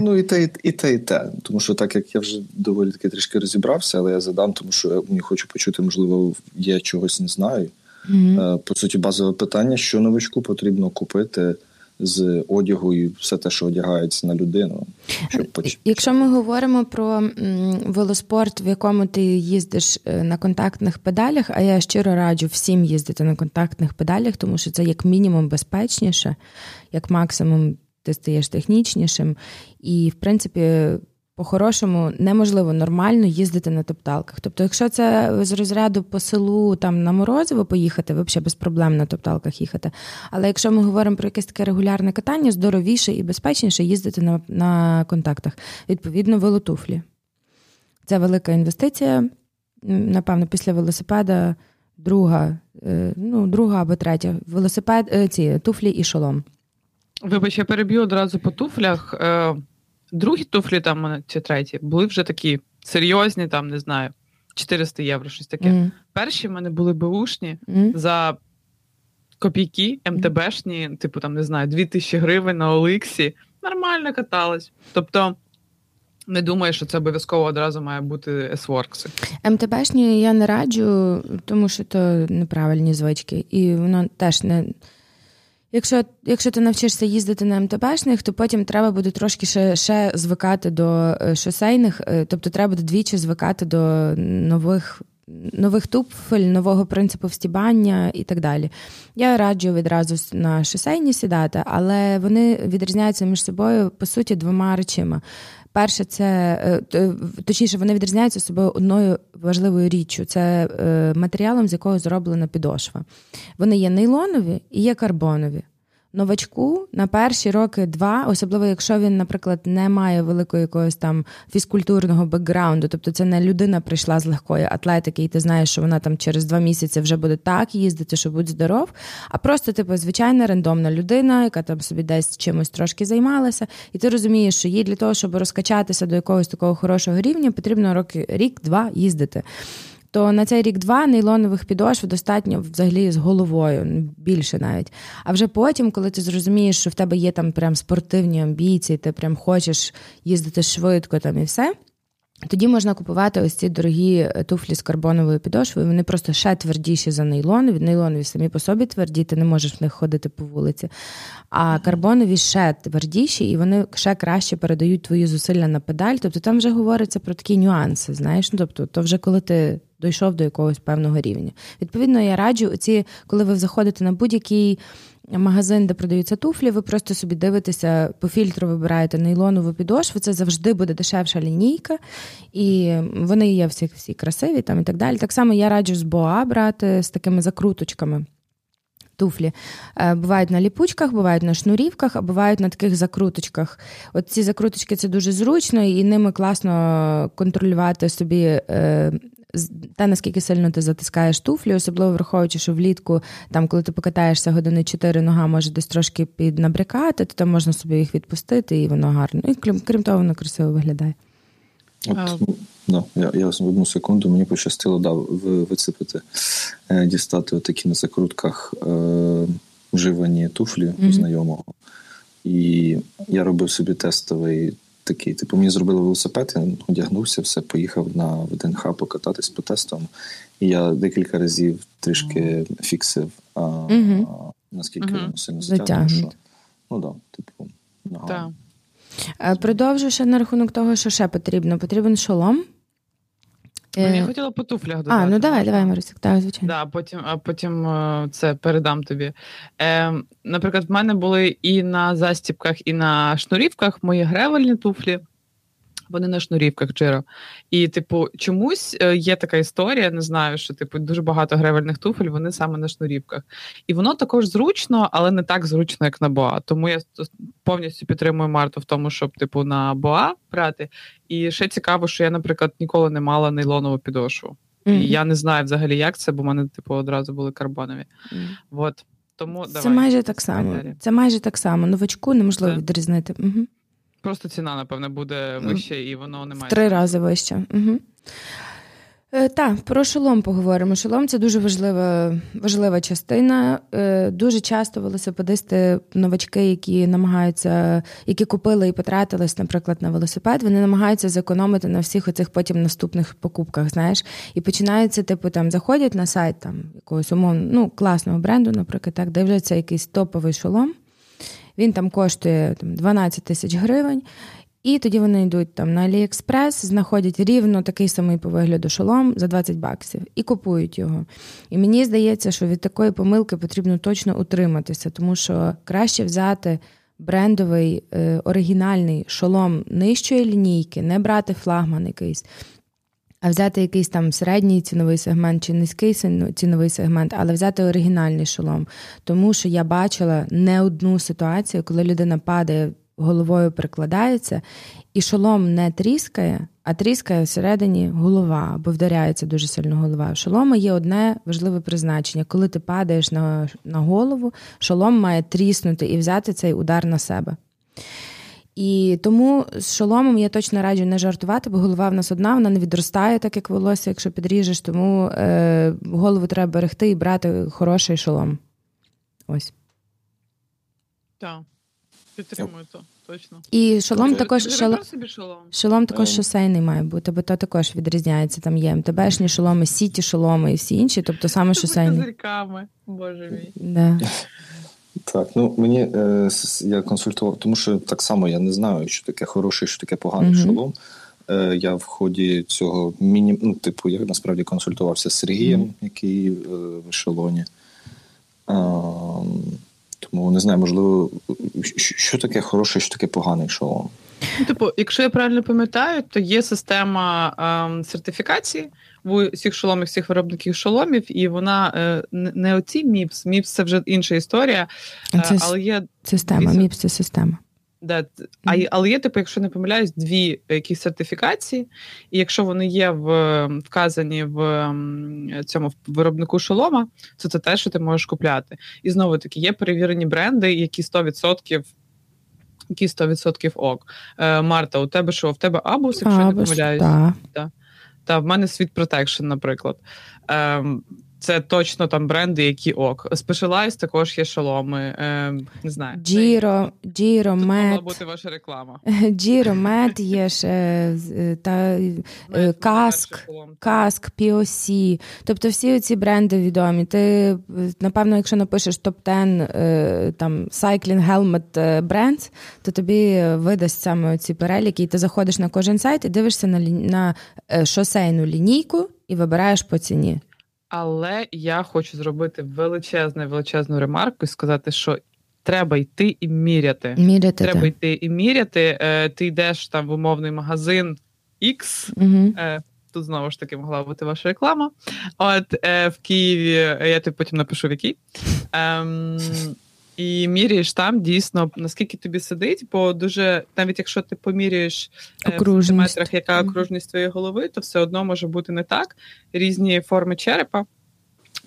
Ну і те, і те, і те. Тому що так як я вже доволі таки трішки розібрався, але я задам, тому що я мені хочу почути, можливо, я чогось не знаю. Mm-hmm. По суті, базове питання: що новичку потрібно купити з одягу і все те, що одягається на людину. Щоб поч... Якщо ми говоримо про велоспорт, в якому ти їздиш е, на контактних педалях, а я щиро раджу всім їздити на контактних педалях, тому що це як мінімум безпечніше, як максимум ти стаєш технічнішим. І, в принципі, по-хорошому неможливо нормально їздити на топталках. Тобто, якщо це з розряду по селу там на морозиво поїхати, ви взагалі без проблем на топталках їхати. Але якщо ми говоримо про якесь таке регулярне катання, здоровіше і безпечніше їздити на, на контактах. Відповідно, велотуфлі. Це велика інвестиція. Напевно, після велосипеда друга, е, ну, друга або третя. Велосипед, е, ці туфлі і шолом. Вибач, я переб'ю одразу по туфлях. Другі туфлі там чи треті були вже такі серйозні, там не знаю, 400 євро, щось таке. Mm. Перші в мене були беушні mm. за копійки, МТБшні, типу там не знаю, 2000 гривень на Оликсі. Нормально каталась. Тобто. Не думаю, що це обов'язково одразу має бути S-Works. МТБшні я не раджу, тому що то неправильні звички, і воно теж не Якщо якщо ти навчишся їздити на МТБшних, то потім треба буде трошки ще ще звикати до е, шосейних, е, тобто треба буде двічі звикати до нових нових туфель, нового принципу встібання і так далі. Я раджу відразу на шосейні сідати, але вони відрізняються між собою по суті двома речима. Перше, це е, точніше, вони відрізняються собою одною важливою річчю. Це матеріалом, з якого зроблена підошва. Вони є нейлонові і є карбонові новачку на перші роки два, особливо якщо він, наприклад, не має великого якогось там фізкультурного бекграунду, тобто це не людина прийшла з легкої атлетики, і ти знаєш, що вона там через два місяці вже буде так їздити, що будь здоров, а просто, типу, звичайна рандомна людина, яка там собі десь чимось трошки займалася, і ти розумієш, що їй для того, щоб розкачатися до якогось такого хорошого рівня, потрібно роки рік-два їздити то на цей рік-два нейлонових підошв достатньо взагалі з головою, більше навіть. А вже потім, коли ти зрозумієш, що в тебе є там прям спортивні амбіції, ти прям хочеш їздити швидко там і все. Тоді можна купувати ось ці дорогі е, туфлі з карбоновою підошвою. Вони просто ще твердіші за нейлонові. Нейлонові самі по собі тверді, ти не можеш в них ходити по вулиці. А карбонові ще твердіші, і вони ще краще передають твої зусилля на педаль. Тобто там вже говориться про такі нюанси. Знаєш, ну, тобто, то вже коли ти дійшов до якогось певного рівня. Відповідно, я раджу оці, коли ви заходите на будь-який магазин, де продаються туфлі, ви просто собі дивитеся, по фільтру вибираєте нейлонову підошву, це завжди буде дешевша лінійка, і вони є всі всі красиві там і так далі. Так само я раджу з боа брати з такими закруточками. Туфлі е, бувають на ліпучках, бувають на шнурівках, а бувають на таких закруточках. От ці закруточки це дуже зручно, і ними класно контролювати собі е, те, наскільки сильно ти затискаєш туфлі, особливо враховуючи, що влітку, там, коли ти покатаєшся години 4, нога може десь трошки піднабрякати, то там можна собі їх відпустити, і воно гарно. І крім, крім того, воно красиво виглядає. От, а... да, Я я в одну секунду мені пощастило да, вицепити, е, дістати отакі на закрутках е, вживані туфлі mm-hmm. знайомого. І я робив собі тестовий такий. Типу, мені зробили велосипед, я одягнувся, все, поїхав на ВДНХ покататись по тестам. І я декілька разів трішки mm-hmm. фіксив, а, mm-hmm. наскільки воно сильно затягнуто. Ну так, да, типу, нога. Е, продовжу ще на рахунок того, що ще потрібно. Потрібен шолом. Мені е, хотіла по туфлях додати. А, ну давай, давай, Марусик, так, звичайно. Да, потім, а потім е, це передам тобі. Е, Наприклад, в мене були і на застіпках, і на шнурівках мої гревельні туфлі вони на шнурівках Джиро. І, типу, чомусь е, є така історія, не знаю, що типу дуже багато гревельних туфель, вони саме на шнурівках. І воно також зручно, але не так зручно, як на Боа. Тому я повністю підтримую Марту в тому, щоб типу на Боа брати. І ще цікаво, що я, наприклад, ніколи не мала нейлонову підошву. Mm-hmm. І я не знаю взагалі, як це, бо в мене, типу, одразу були карбонові. Mm-hmm. Вот. Тому Це давай. майже так само. Це майже так само. Новачку неможливо відрізнити. Угу. Просто ціна, напевне, буде вища, і воно не має. Три рази вища. Угу. Е, так, про шолом поговоримо. Шолом це дуже важлива важлива частина. Е, дуже часто велосипедисти, новачки, які намагаються, які купили і потратились, наприклад, на велосипед, вони намагаються зекономити на всіх оцих потім наступних покупках. Знаєш, і починаються, типу, там заходять на сайт там якогось умовно, ну класного бренду, наприклад, так дивляться якийсь топовий шолом. Він там коштує там, 12 тисяч гривень. І тоді вони йдуть там на Аліекспрес, знаходять рівно такий самий по вигляду шолом за 20 баксів і купують його. І мені здається, що від такої помилки потрібно точно утриматися, тому що краще взяти брендовий е, оригінальний шолом нижчої лінійки, не брати флагман якийсь, а взяти якийсь там середній ціновий сегмент чи низький ціновий сегмент, але взяти оригінальний шолом. Тому що я бачила не одну ситуацію, коли людина падає, головою прикладається, і шолом не тріскає, а тріскає всередині голова, або вдаряється дуже сильно голова. Шолома є одне важливе призначення. Коли ти падаєш на, на голову, шолом має тріснути і взяти цей удар на себе. І тому з шоломом я точно раджу не жартувати, бо голова в нас одна, вона не відростає, так як волосся, якщо підріжеш, тому е, голову треба берегти і брати хороший шолом. Ось. Так, підтримую то, точно. І шолом також шолом, шолом? шолом також шосейний має бути, бо то також відрізняється. Там є МТБшні шоломи, сіті шоломи і всі інші, тобто саме шосейний. Боже мій. Да. Так, ну мені е, я консультував, тому що так само я не знаю, що таке хороший, що таке поганий mm-hmm. шолом. Е, Я в ході цього міні... ну, типу, я насправді консультувався з Сергієм, mm-hmm. який е, в ешелоні. Е, тому не знаю, можливо, що таке хороший, що таке поганий шолом. Ну, Типу, якщо я правильно пам'ятаю, то є система ем, сертифікації в усіх шоломах, всіх виробників шоломів, і вона е, не оці МІПС, МІПС це вже інша історія. Е, це але є система, МІПС це система. Да, а, Але є, типу, якщо не помиляюсь, дві якісь сертифікації, і якщо вони є в вказані в цьому виробнику шолома, то це те, що ти можеш купляти. І знову таки є перевірені бренди, які 100% які 100% ок. Е, Марта, у тебе що? В тебе Abus, якщо Abus, не помиляюсь? Так. Да. Та в мене Sweet Protection, наприклад. Ем, це точно там бренди, які ок. Specialized також є шоломи. Е, не знаю. Giro, Giro, MET. бути ваша реклама. Giro, MET є ще е, та е, Каск, Каск, POC. Тобто всі ці бренди відомі. Ти, напевно, якщо напишеш топ-10 е, там Cycling Helmet Brands, то тобі видасть саме ці переліки, і ти заходиш на кожен сайт і дивишся на, на шосейну лінійку і вибираєш по ціні. Але я хочу зробити величезну величезну ремарку і сказати, що треба йти і міряти. Міряти, Треба так. йти і міряти. Е, ти йдеш там в умовний магазин X. Угу. Тут знову ж таки могла бути ваша реклама. От е, в Києві я тобі потім напишу в який. Ем, і міряєш там дійсно, наскільки тобі сидить, бо дуже, навіть якщо ти поміряєш е, в сантиметрах, яка окружність твоєї голови, то все одно може бути не так. Різні форми черепа.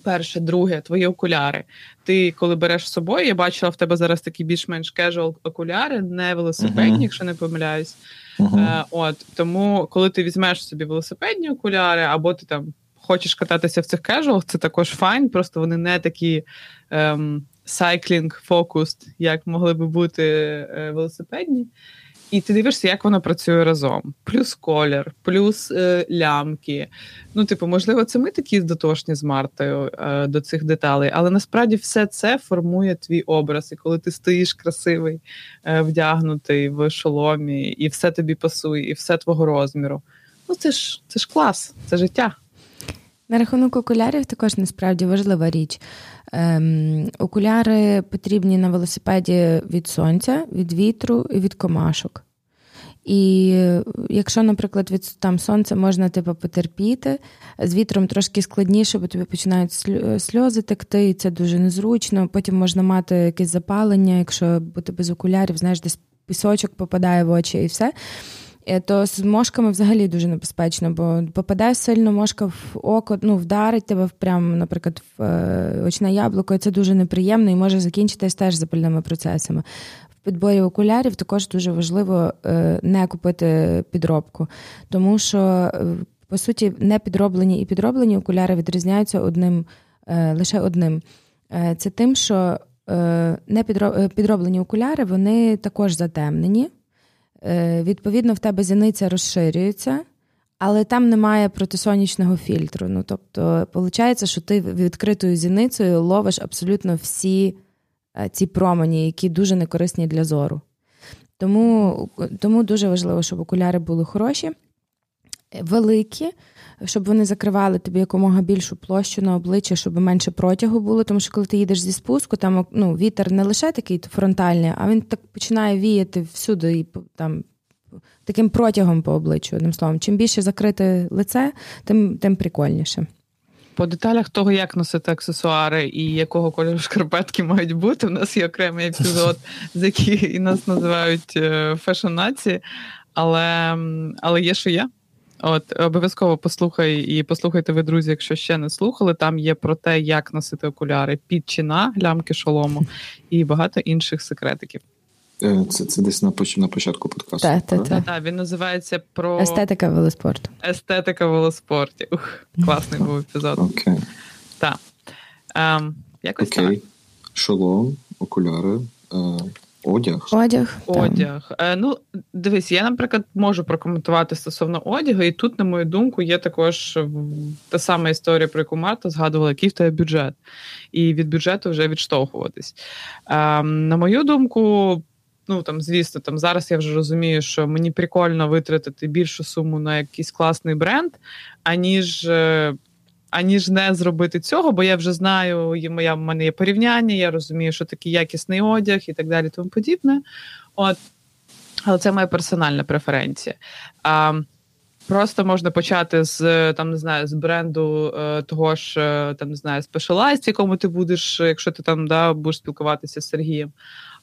Перше, друге, твої окуляри. Ти, коли береш з собою, я бачила в тебе зараз такі більш-менш casual окуляри, не велосипедні, uh-huh. якщо не помиляюсь. Uh-huh. Е, От тому, коли ти візьмеш собі велосипедні окуляри, або ти там хочеш кататися в цих casual ах, це також fine, просто вони не такі ем, cycling, focus, як могли би бути е, велосипедні. І ти дивишся, як воно працює разом. Плюс колір, плюс е, лямки. Ну, типу, можливо, це ми такі дотошні з Мартою е, до цих деталей, але насправді все це формує твій образ. І коли ти стоїш красивий, е, вдягнутий в шоломі, і все тобі пасує, і все твого розміру. Ну, це ж це ж клас, це життя. На рахунок окулярів також насправді важлива річ. Ем, Окуляри потрібні на велосипеді від сонця, від вітру і від комашок. І якщо, наприклад, від там сонця можна типу, потерпіти, з вітром трошки складніше, бо тобі починають сльози текти, і це дуже незручно. Потім можна мати якесь запалення, якщо бути без окулярів, знаєш, десь пісочок попадає в очі і все. Е, то з мошками взагалі дуже небезпечно, бо попадає сильно мошка в око, ну, вдарить тебе прямо, наприклад, в е, очне яблуко, і це дуже неприємно і може закінчитись теж запальними процесами. В підборі окулярів також дуже важливо е, не купити підробку, тому що, по суті, не підроблені і підроблені окуляри відрізняються одним лише одним. Це тим, що не підроблені окуляри вони також затемнені. Е, відповідно, в тебе зіниця розширюється, але там немає протисонячного фільтру. Ну, Тобто, виходить, що ти відкритою зіницею ловиш абсолютно всі е, ці промені, які дуже некорисні для зору. Тому, Тому дуже важливо, щоб окуляри були хороші, великі щоб вони закривали тобі якомога більшу площу на обличчя, щоб менше протягу було. Тому що коли ти їдеш зі спуску, там ну, вітер не лише такий фронтальний, а він так починає віяти всюди і там. Таким протягом по обличчю, одним словом. Чим більше закрите лице, тим тим прикольніше. По деталях того, як носити аксесуари і якого кольору шкарпетки мають бути, у нас є окремий епізод, з яких і нас називають е, фешн-нації, але, але є, що є. От обов'язково послухай і послухайте ви, друзі, якщо ще не слухали. Там є про те, як носити окуляри під чи на лямки шолому і багато інших секретиків. Е, це це десь на на початку подкасту. Так, так, так. Так, він називається про естетика велоспорту. Естетика велоспорті. Ух, класний був епізод. Окей. Так. Ем, якось Окей. так. Шолом, окуляри. Е, Одяг. Одяг. Одяг. Е, ну, дивись, я, наприклад, можу прокоментувати стосовно одягу, і тут, на мою думку, є також та сама історія, про яку Марта згадувала, який в тебе бюджет, і від бюджету вже відштовхуватись. Е, на мою думку. Ну там, звісно, там зараз я вже розумію, що мені прикольно витратити більшу суму на якийсь класний бренд, аніж е, аніж не зробити цього, бо я вже знаю, моя в мене є порівняння, я розумію, що такий якісний одяг і так далі, тому подібне. От, але це моя персональна преференція. А, Просто можна почати з там не знаю з бренду е, того ж е, там не знаю Specialized, якому ти будеш, якщо ти там да будеш спілкуватися з Сергієм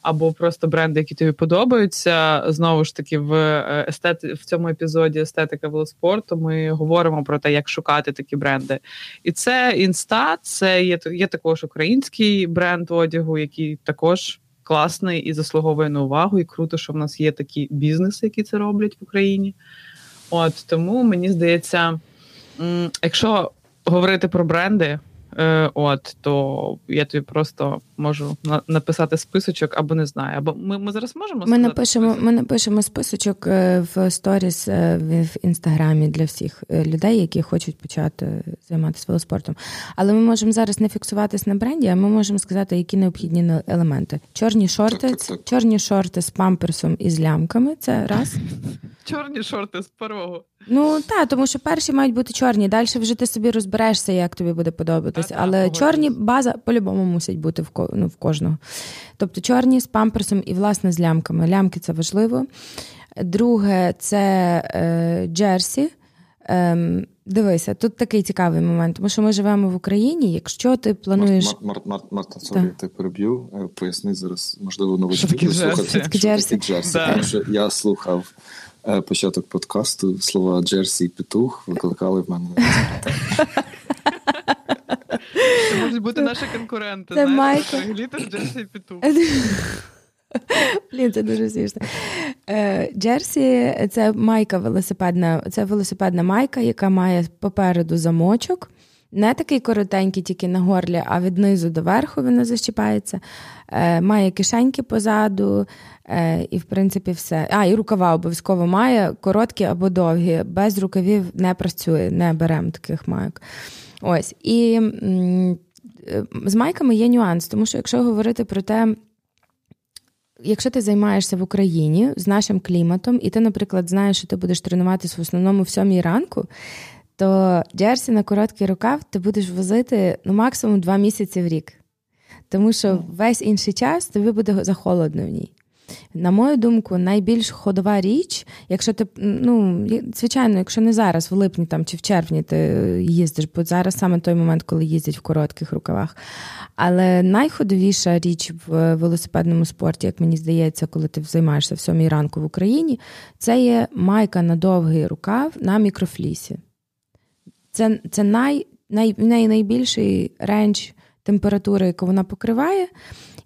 або просто бренди, які тобі подобаються. Знову ж таки, в е, естети в цьому епізоді естетика велоспорту ми говоримо про те, як шукати такі бренди. І це інста, це є є також український бренд одягу, який також класний і заслуговує на увагу. І круто, що в нас є такі бізнеси, які це роблять в Україні. От тому мені здається, якщо говорити про бренди. Е, От то я тобі просто можу на- написати списочок, або не знаю. Або ми ми зараз можемо ми напишемо. Списочок? Ми напишемо списочок е, в сторіс е, в інстаграмі для всіх е, людей, які хочуть почати займатися велоспортом. Але ми можемо зараз не фіксуватись на бренді, а ми можемо сказати, які необхідні елементи. Чорні шорти, чорні шорти з памперсом і з лямками. Це раз. Чорні шорти з порогу. Ну так, тому що перші мають бути чорні. Далі вже ти собі розберешся, як тобі буде подобатися. Але та, чорні база по-любому мусить бути в ну, в кожного. Тобто чорні з памперсом і, власне, з лямками. Лямки це важливо. Друге, це е, джерсі. Ем, Дивися, тут такий цікавий момент, тому що ми живемо в Україні. Якщо ти плануєш. Марта, Мар, Мар, Марта, sorry, ти переб'ю. Е, поясни зараз, можливо, новачки слухати. Що таке jersey? Тому що я слухав початок подкасту слова jersey і Петух викликали в мене. Це можуть бути наші конкуренти. Це Майка. Jersey і Петух. Блін, це дуже смішно. Е, jersey це майка велосипедна, це велосипедна майка, яка має попереду замочок. Не такий коротенький, тільки на горлі, а від низу до верху воно защіпається. Е, Має кишеньки позаду, е, і, в принципі, все. А, і рукава обов'язково має, короткі або довгі. Без рукавів не працює, не беремо таких майок. Ось. І м- з майками є нюанс, тому що якщо говорити про те, якщо ти займаєшся в Україні з нашим кліматом, і ти, наприклад, знаєш, що ти будеш тренуватися в основному в сьомій ранку, то джерсі на короткий рукав ти будеш возити ну, максимум два місяці в рік. Тому що весь інший час тобі буде захолодно в ній. На мою думку, найбільш ходова річ, якщо ти, ну, звичайно, якщо не зараз, в липні там, чи в червні ти їздиш, бо зараз саме той момент, коли їздять в коротких рукавах. Але найходовіша річ в велосипедному спорті, як мені здається, коли ти займаєшся в сьомій ранку в Україні, це є майка на довгий рукав на мікрофлісі. Це це най, най, най, найбільший рендж температури, яку вона покриває.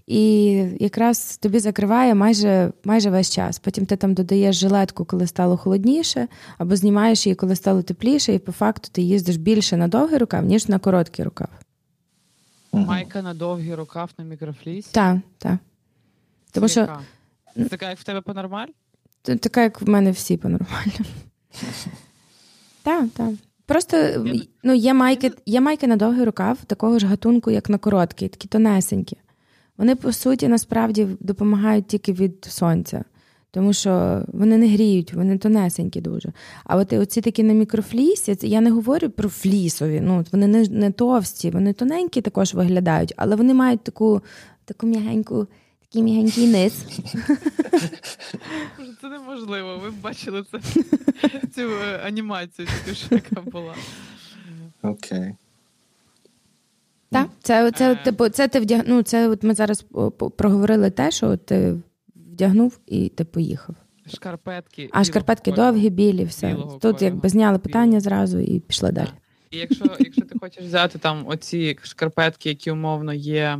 І якраз тобі закриває майже майже весь час. Потім ти там додаєш жилетку, коли стало холодніше, або знімаєш її, коли стало тепліше, і по факту ти їздиш більше на довгий рукав, ніж на короткий рукав. Майка на довгий рукав на мікрофлісі? Так, так. Тому що... Така, як в тебе по-нормаль? Така, як в мене всі по-нормальному. Так, так. Просто ну, є майки є майки на довгий рукав, такого ж гатунку, як на короткий, такі тонесенькі. Вони, по суті, насправді допомагають тільки від сонця, тому що вони не гріють, вони тонесенькі дуже. А от оці такі на мікрофлісі, я не говорю про флісові, ну вони не не товсті, вони тоненькі також виглядають, але вони мають таку таку м'ягеньку, такий м'ягенький низ. Це неможливо. Ви б бачили це цю е, анімацію, яка була. Окей. Так, це це, е. типу, це ти вдяг... ну, це от ми зараз проговорили те, що ти вдягнув і ти поїхав. Шкарпетки. А шкарпетки кольору. довгі, білі, все. Тут кольору. якби зняли питання зразу і пішли далі. І якщо якщо ти хочеш взяти там оці шкарпетки, які умовно є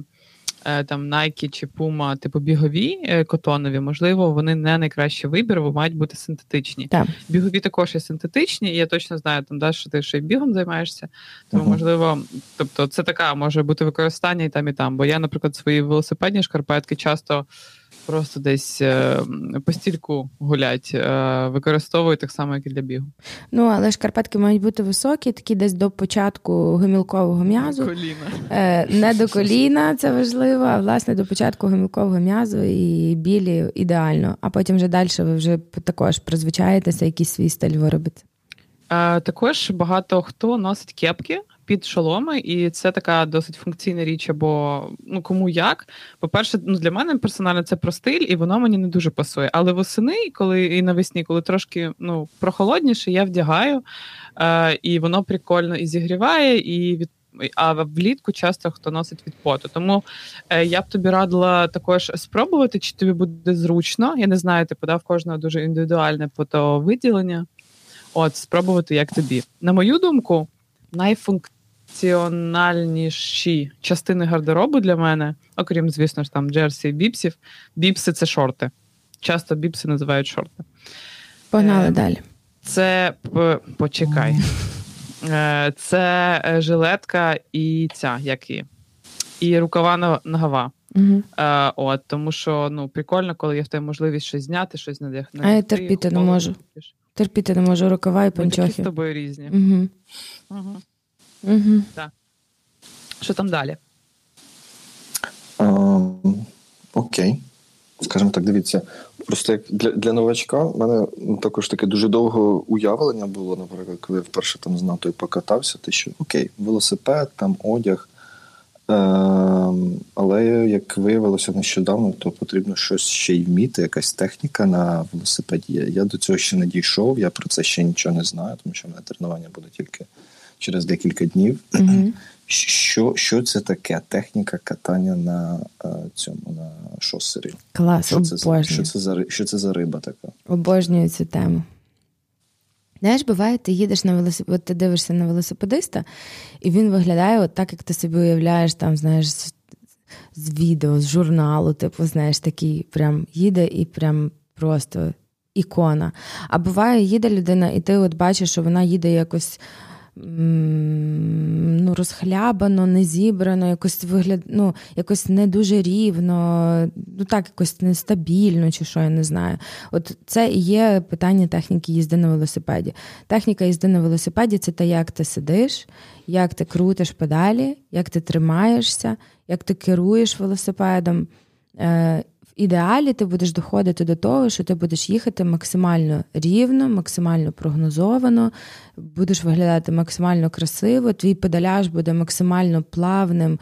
там Nike чи Puma, типу бігові е, котонові, можливо, вони не найкращий вибір, бо мають бути синтетичні. Так. Бігові також є синтетичні, і я точно знаю, там да, що ти ще й бігом займаєшся. Тому uh-huh. можливо, тобто це така може бути використання і там, і там. Бо я, наприклад, свої велосипедні шкарпетки часто просто десь е, по стільку гулять, е, використовують так само, як і для бігу. Ну, але шкарпетки мають бути високі, такі десь до початку гомілкового м'язу. Коліна. Е, не до коліна, це важливо, а власне до початку гомілкового м'язу і білі ідеально. А потім вже далі ви вже також призвичаєтеся, якийсь свій стиль виробити. Також багато хто носить кепки під шоломи, і це така досить функційна річ, або ну кому як. По-перше, ну для мене персонально це про стиль, і воно мені не дуже пасує. Але восени, коли і навесні, коли трошки ну прохолодніше, я вдягаю, е, і воно прикольно і зігріває, і від. А влітку часто хто носить від поту. Тому е, я б тобі радила також спробувати, чи тобі буде зручно. Я не знаю, ти подав кожного дуже індивідуальне фотовиділення. От, спробувати як тобі. На мою думку, найфунк найфункціональніші частини гардеробу для мене, окрім, звісно ж, там джерсі і біпсів. Біпси це шорти. Часто біпси називають шорти. Погнали е, далі. Це почекай. Е, це е, жилетка і ця, як і, і рукава ногова. Угу. Е, от, Тому що ну, прикольно, коли є в тебе можливість щось зняти, щось надягнути. А я терпіти не можу. Терпіти не можу рукава і панчохи. Ми такі з тобою різні. Угу. Угу. Угу. Так. Що там далі? А, окей. Скажімо так, дивіться. Просто як для для новачка в мене також таке дуже довге уявлення було, наприклад, коли я вперше там з НАТО покатався, ти що окей, велосипед, там одяг. Е, Але як виявилося нещодавно, то потрібно щось ще й вміти, якась техніка на велосипеді. Я до цього ще не дійшов, я про це ще нічого не знаю, тому що в мене тренування буде тільки через декілька днів. Mm-hmm. Що що це таке? Техніка катання на е, цьому на шосері? Клас, що це, обожнюю. що це за що це за риба така? Обожнюю цю тему. Знаєш, буває, ти їдеш на велосипед, ти дивишся на велосипедиста, і він виглядає от так, як ти собі уявляєш, там, знаєш, з, з відео, з журналу, типу, знаєш, такий прям їде і прям просто ікона. А буває, їде людина, і ти от бачиш, що вона їде якось ну, розхлябано, не зібрано, якось вигляд, ну, якось не дуже рівно, ну так, якось нестабільно, чи що, я не знаю. От це і є питання техніки їзди на велосипеді. Техніка їзди на велосипеді це те, як ти сидиш, як ти крутиш педалі, як ти тримаєшся, як ти керуєш велосипедом. Ідеалі ти будеш доходити до того, що ти будеш їхати максимально рівно, максимально прогнозовано, будеш виглядати максимально красиво, твій педаляж буде максимально плавним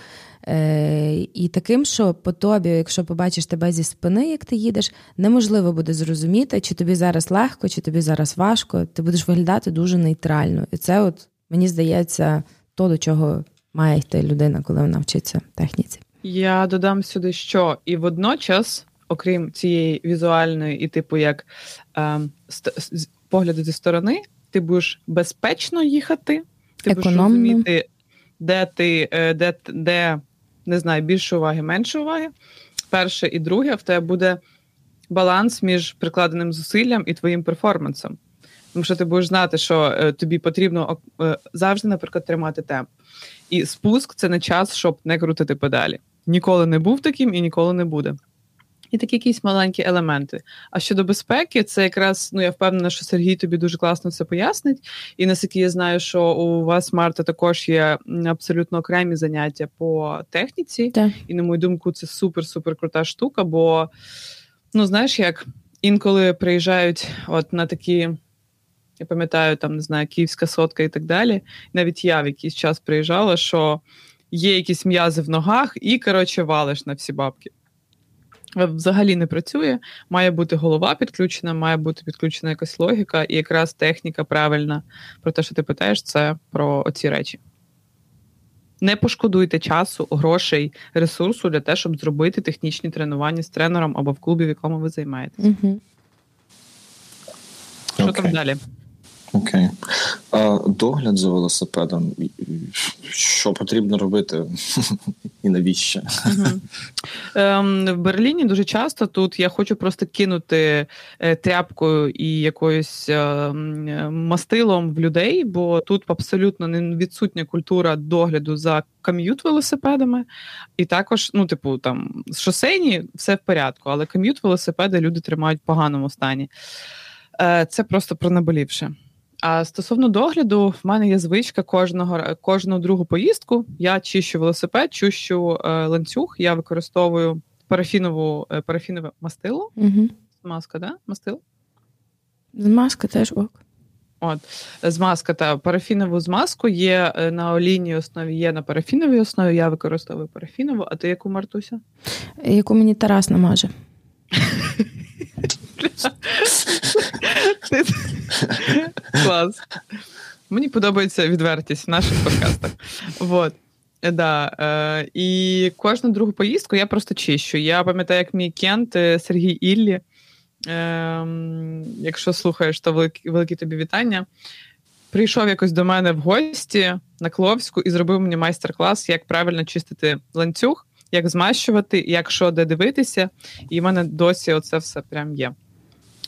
е- і таким, що по тобі, якщо побачиш тебе зі спини, як ти їдеш, неможливо буде зрозуміти, чи тобі зараз легко, чи тобі зараз важко. Ти будеш виглядати дуже нейтрально. І це, от мені здається, то, до чого має йти людина, коли вона вчиться техніці. Я додам сюди, що і водночас, окрім цієї візуальної, і типу, як е, ст- погляду зі сторони, ти будеш безпечно їхати, ти Економно. будеш розуміти, де ти, е, де, де не знаю, більше уваги, менше уваги. Перше і друге, в тебе буде баланс між прикладеним зусиллям і твоїм перформансом. Тому що ти будеш знати, що е, тобі потрібно е, завжди, наприклад, тримати темп. І спуск це не час, щоб не крутити педалі ніколи не був таким і ніколи не буде. І такі якісь маленькі елементи. А щодо безпеки, це якраз ну я впевнена, що Сергій тобі дуже класно це пояснить. І наскільки я знаю, що у вас, Марта, також є абсолютно окремі заняття по техніці. Так. І, на мою думку, це супер-супер крута штука. Бо, ну, знаєш, як інколи приїжджають от на такі, я пам'ятаю, там не знаю, Київська сотка і так далі. Навіть я в якийсь час приїжджала, що є якісь м'язи в ногах, і, коротше, валиш на всі бабки. Взагалі не працює, має бути голова підключена, має бути підключена якась логіка, і якраз техніка правильна про те, що ти питаєш, це про оці речі. Не пошкодуйте часу, грошей, ресурсу для того, щоб зробити технічні тренування з тренером або в клубі, в якому ви займаєтесь. Угу. Що okay. там далі? Окей. А Догляд за велосипедом. Що потрібно робити і навіщо? Ем, В Берліні дуже часто тут я хочу просто кинути е, тряпкою і якоюсь ем, мастилом в людей, бо тут абсолютно не відсутня культура догляду за кам'ют велосипедами. І також, ну, типу, там шосейні все в порядку, але кам'ют велосипеди люди тримають в поганому стані. Е, це просто про наболівше. А стосовно догляду, в мене є звичка кожного кожну другу поїздку. Я чищу велосипед, чищу е, ланцюг. Я використовую парафінову е, парафінове мастило. Угу. Маска, да? Мастило? Змазка теж ок. От, змазка та парафінову змазку є е, на олійній основі, є на парафіновій основі. Я використовую парафінову, а ти яку Мартуся? Яку мені Тарас намаже. Клас. Мені подобається відвертість в наших подкастах. Вот. Да, е, І кожну другу поїздку я просто чищу. Я пам'ятаю, як мій кент е, Сергій Іллі. Е, якщо слухаєш, то великі, великі тобі вітання. Прийшов якось до мене в гості на Кловську і зробив мені майстер-клас, як правильно чистити ланцюг, як змащувати, як що де дивитися. І в мене досі оце все прям є.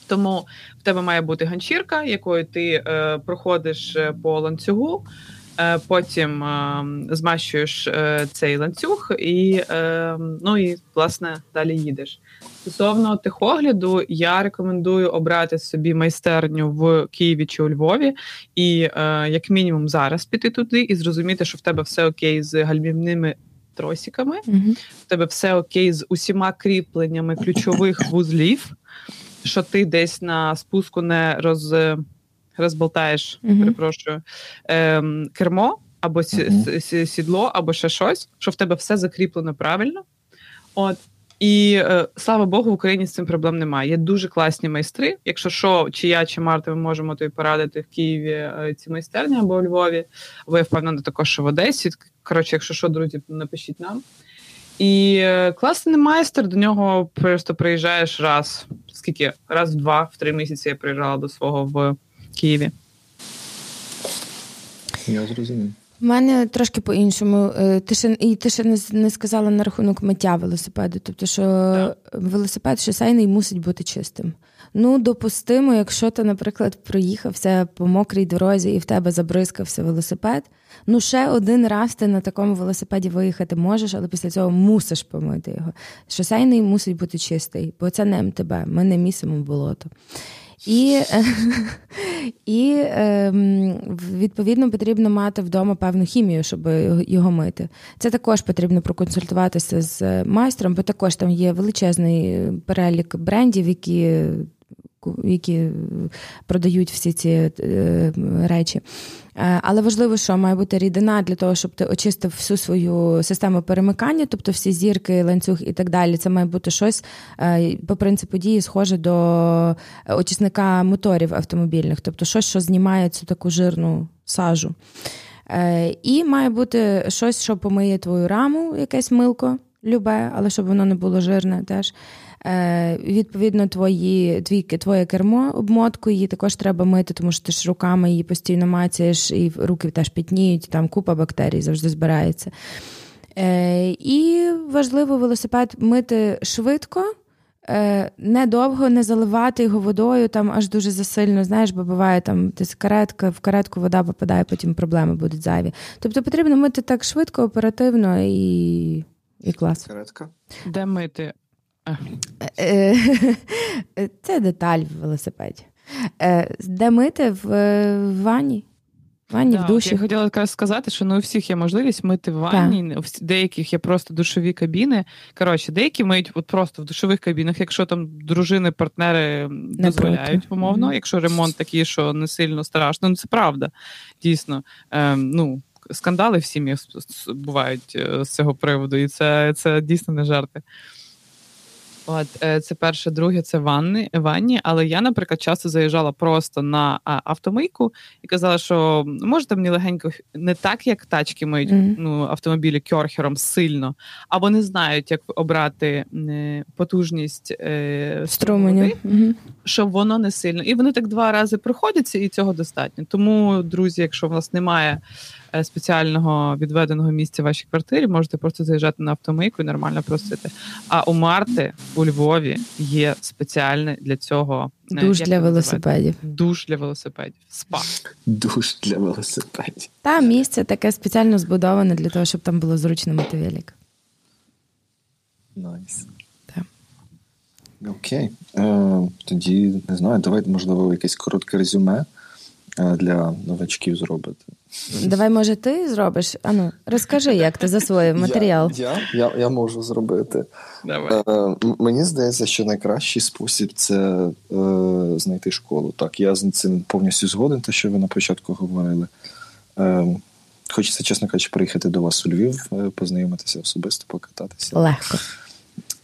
Тому в тебе має бути ганчірка, якою ти е, проходиш е, по ланцюгу, е, потім е, змащуєш е, цей ланцюг, і е, ну і власне далі їдеш. Стосовно техогляду, я рекомендую обрати собі майстерню в Києві чи у Львові, і е, як мінімум зараз піти туди і зрозуміти, що в тебе все окей з гальмівними. Тросиками, uh в тебе все окей з усіма кріпленнями ключових вузлів що ти десь на спуску не роз, розболтаєш, uh-huh. перепрошую, ем, кермо або uh-huh. сідло, або ще щось, що в тебе все закріплено правильно. От. І е, слава Богу, в Україні з цим проблем немає. Є дуже класні майстри. Якщо що, чи я, чи Марта, ми можемо тобі порадити в Києві е, ці майстерні або у Львові, або я впевнена також що в Одесі. Коротше, якщо що, друзі, напишіть нам. І е, класний майстер, до нього просто приїжджаєш раз, скільки? Раз в два, в три місяці я приїжджала до свого в Києві. Я зрозумів. У мене трошки по-іншому. Е, ти ще і ти ще не, не сказала на рахунок миття велосипеду. Тобто, що так. велосипед шосейний мусить бути чистим. Ну, допустимо, якщо ти, наприклад, проїхався по мокрій дорозі і в тебе забризкався велосипед. Ну, ще один раз ти на такому велосипеді виїхати можеш, але після цього мусиш помити його. Шосейний мусить бути чистий, бо це не МТБ, ми не місимо болото. І і ем, відповідно потрібно мати вдома певну хімію, щоб його мити. Це також потрібно проконсультуватися з майстром, бо також там є величезний перелік брендів, які які продають всі ці е, речі. Е, але важливо, що має бути рідина для того, щоб ти очистив всю свою систему перемикання, тобто всі зірки, ланцюг і так далі. Це має бути щось е, по принципу дії, схоже до очисника моторів автомобільних, тобто щось, що знімає цю таку жирну сажу. І має бути щось, що помиє твою раму, якесь милко, любе, але щоб воно не було жирне теж. Е, відповідно, твої твій, твоє кермо обмотку її також треба мити, тому що ти ж руками її постійно мацаєш, і руки теж пітніють, там купа бактерій завжди збирається. Е, і важливо велосипед мити швидко. Е, недовго не заливати його водою там аж дуже засильно, знаєш, бо буває там десь каретка, в каретку вода попадає, потім проблеми будуть зайві. Тобто потрібно мити так швидко, оперативно і і клас. Каретка? Де мити? Е, це деталь в велосипеді. Е, де мити в ванні? Ванні, да, в душі. Я хотіла якраз сказати, що не у всіх є можливість мити в ванні, у деяких є просто душові кабіни. Коротше, деякі миють от просто в душових кабінах, якщо там дружини, партнери не дозволяють, умовно, mm-hmm. якщо ремонт такий, що не сильно страшно, ну це правда, дійсно. Ем, ну, Скандали в сім'ях бувають е, з цього приводу, і це, це дійсно не жарти. От е, це перше, друге, це ванни, ванні. Але я, наприклад, часто заїжджала просто на автомийку і казала, що можете мені легенько не так, як тачки миють mm-hmm. ну, автомобілі кьорхером сильно, або не знають, як обрати е, потужність е, струму, mm-hmm. щоб воно не сильно. І вони так два рази проходяться, і цього достатньо. Тому, друзі, якщо в нас немає. Е, спеціального відведеного місця в вашій квартирі, можете просто заїжджати на автомийку і нормально просити. А у Марти у Львові є спеціальне для цього душ для велосипедів. Душ для велосипедів. Спа. Душ для велосипедів. Та місце таке спеціально збудоване для того, щоб там було зручно мити велик. Nice. Окей. Е, Тоді не знаю, давайте, можливо, якесь коротке резюме е, для новачків зробити. Давай, може, ти зробиш? Ану, розкажи, як ти засвоїв матеріал. Я я, я, можу зробити. Давай. Е, Мені здається, що найкращий спосіб це е, знайти школу. Так, я з цим повністю згоден, те, що ви на початку говорили. Е, Хочеться, чесно кажучи, приїхати до вас у Львів, е, познайомитися особисто, покататися. Легко.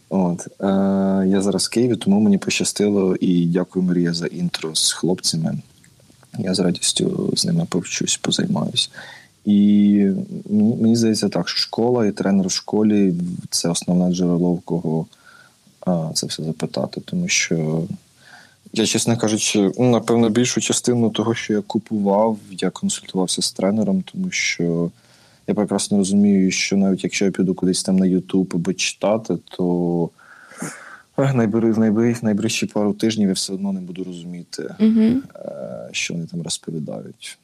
От е, Я зараз в Києві, тому мені пощастило і дякую, Марія, за інтро з хлопцями. Я з радістю з ними повчусь, позаймаюсь. І мені здається, так, що школа і тренер в школі це основне джерело, в кого а, це все запитати. Тому що я, чесно кажучи, ну, напевно, більшу частину того, що я купував, я консультувався з тренером, тому що я прекрасно розумію, що навіть якщо я піду кудись там на Ютуб або читати, то в найближчі пару тижнів я все одно не буду розуміти, uh що вони там розповідають.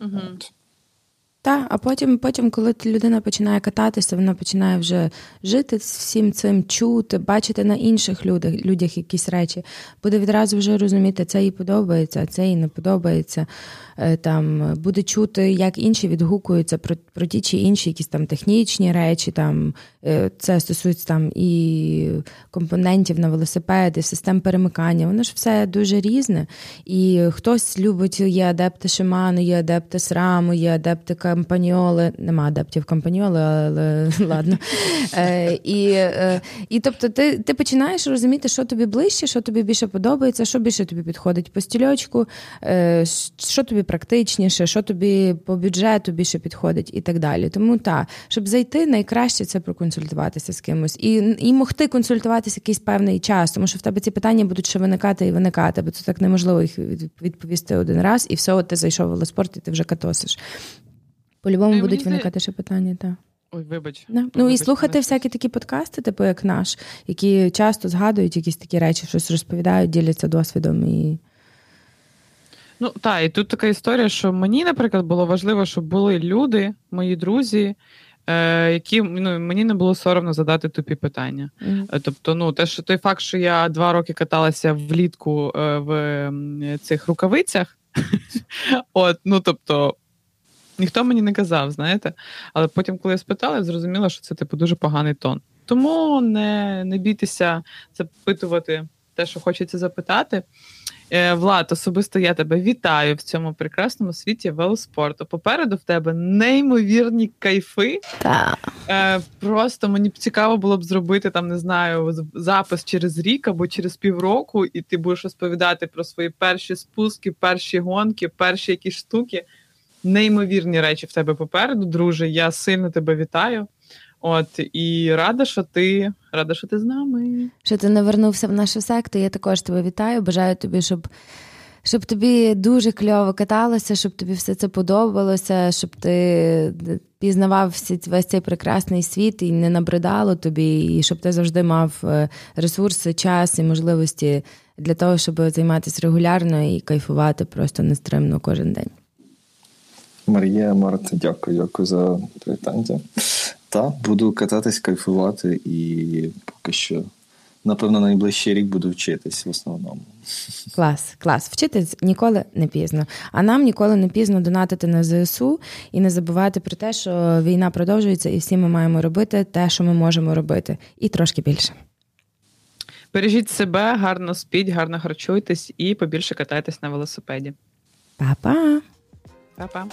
uh От. Так, а потім, потім, коли людина починає кататися, вона починає вже жити з всім цим, чути, бачити на інших людях людях якісь речі, буде відразу вже розуміти, це їй подобається, це їй не подобається. Е, там буде чути, як інші відгукуються про про ті чи інші якісь там технічні речі. Там е, Це стосується там і компонентів на велосипеди, систем перемикання. Воно ж все дуже різне. І хтось любить, є адепти Шиману, є адепти Сраму, є адепти Кампаньоли. Нема адептів Кампаньоли, але ладно. Е, і і тобто ти ти починаєш розуміти, що тобі ближче, що тобі більше подобається, що більше тобі підходить по стільочку, що тобі практичніше, що тобі по бюджету більше підходить і так далі. Тому так, щоб зайти, найкраще це проконсультуватися з кимось і і могти консультуватися якийсь певний час, тому що в тебе ці питання будуть ще виникати і виникати, бо це так неможливо їх відповісти один раз, і все, от ти зайшов в велоспорт, і ти вже катосиш. По-любому ну, будуть виникати ще питання, так. Ой, вибач. Да. Ну вибач, і слухати всякі такі подкасти, типу як наш, які часто згадують якісь такі речі, щось розповідають, діляться досвідом і. Ну так, і тут така історія, що мені, наприклад, було важливо, щоб були люди, мої друзі, е, які ну, мені не було соромно задати тупі питання. Mm-hmm. Тобто, ну, те, що той факт, що я два роки каталася влітку е, в цих рукавицях, от, ну тобто. Ніхто мені не казав, знаєте. Але потім, коли я спитала, я зрозуміла, що це типу дуже поганий тон. Тому не не бійтеся запитувати те, що хочеться запитати. Е, Влад, особисто я тебе вітаю в цьому прекрасному світі велоспорту. Попереду в тебе неймовірні кайфи. Так. Е, Просто мені б цікаво було б зробити там, не знаю, запис через рік або через півроку, і ти будеш розповідати про свої перші спуски, перші гонки, перші якісь штуки. Неймовірні речі в тебе попереду, друже. Я сильно тебе вітаю. От і рада, що ти рада, що ти з нами. Що ти не вернувся в нашу секту. Я також тебе вітаю. Бажаю тобі, щоб щоб тобі дуже кльово каталося, щоб тобі все це подобалося, щоб ти пізнавав весь цей прекрасний світ і не набридало тобі, і щоб ти завжди мав е, ресурси, час і можливості для того, щоб займатися регулярно і кайфувати просто нестримно кожен день. Марія, Марта, дякую, дякую за привітання. Та, буду кататись, кайфувати і поки що, напевно, найближчий рік буду вчитись в основному. Клас, клас. Вчитись ніколи не пізно. А нам ніколи не пізно донатити на ЗСУ і не забувати про те, що війна продовжується, і всі ми маємо робити те, що ми можемо робити, і трошки більше. Бережіть себе, гарно спіть, гарно харчуйтесь і побільше катайтесь на велосипеді. Па-па! Па-па!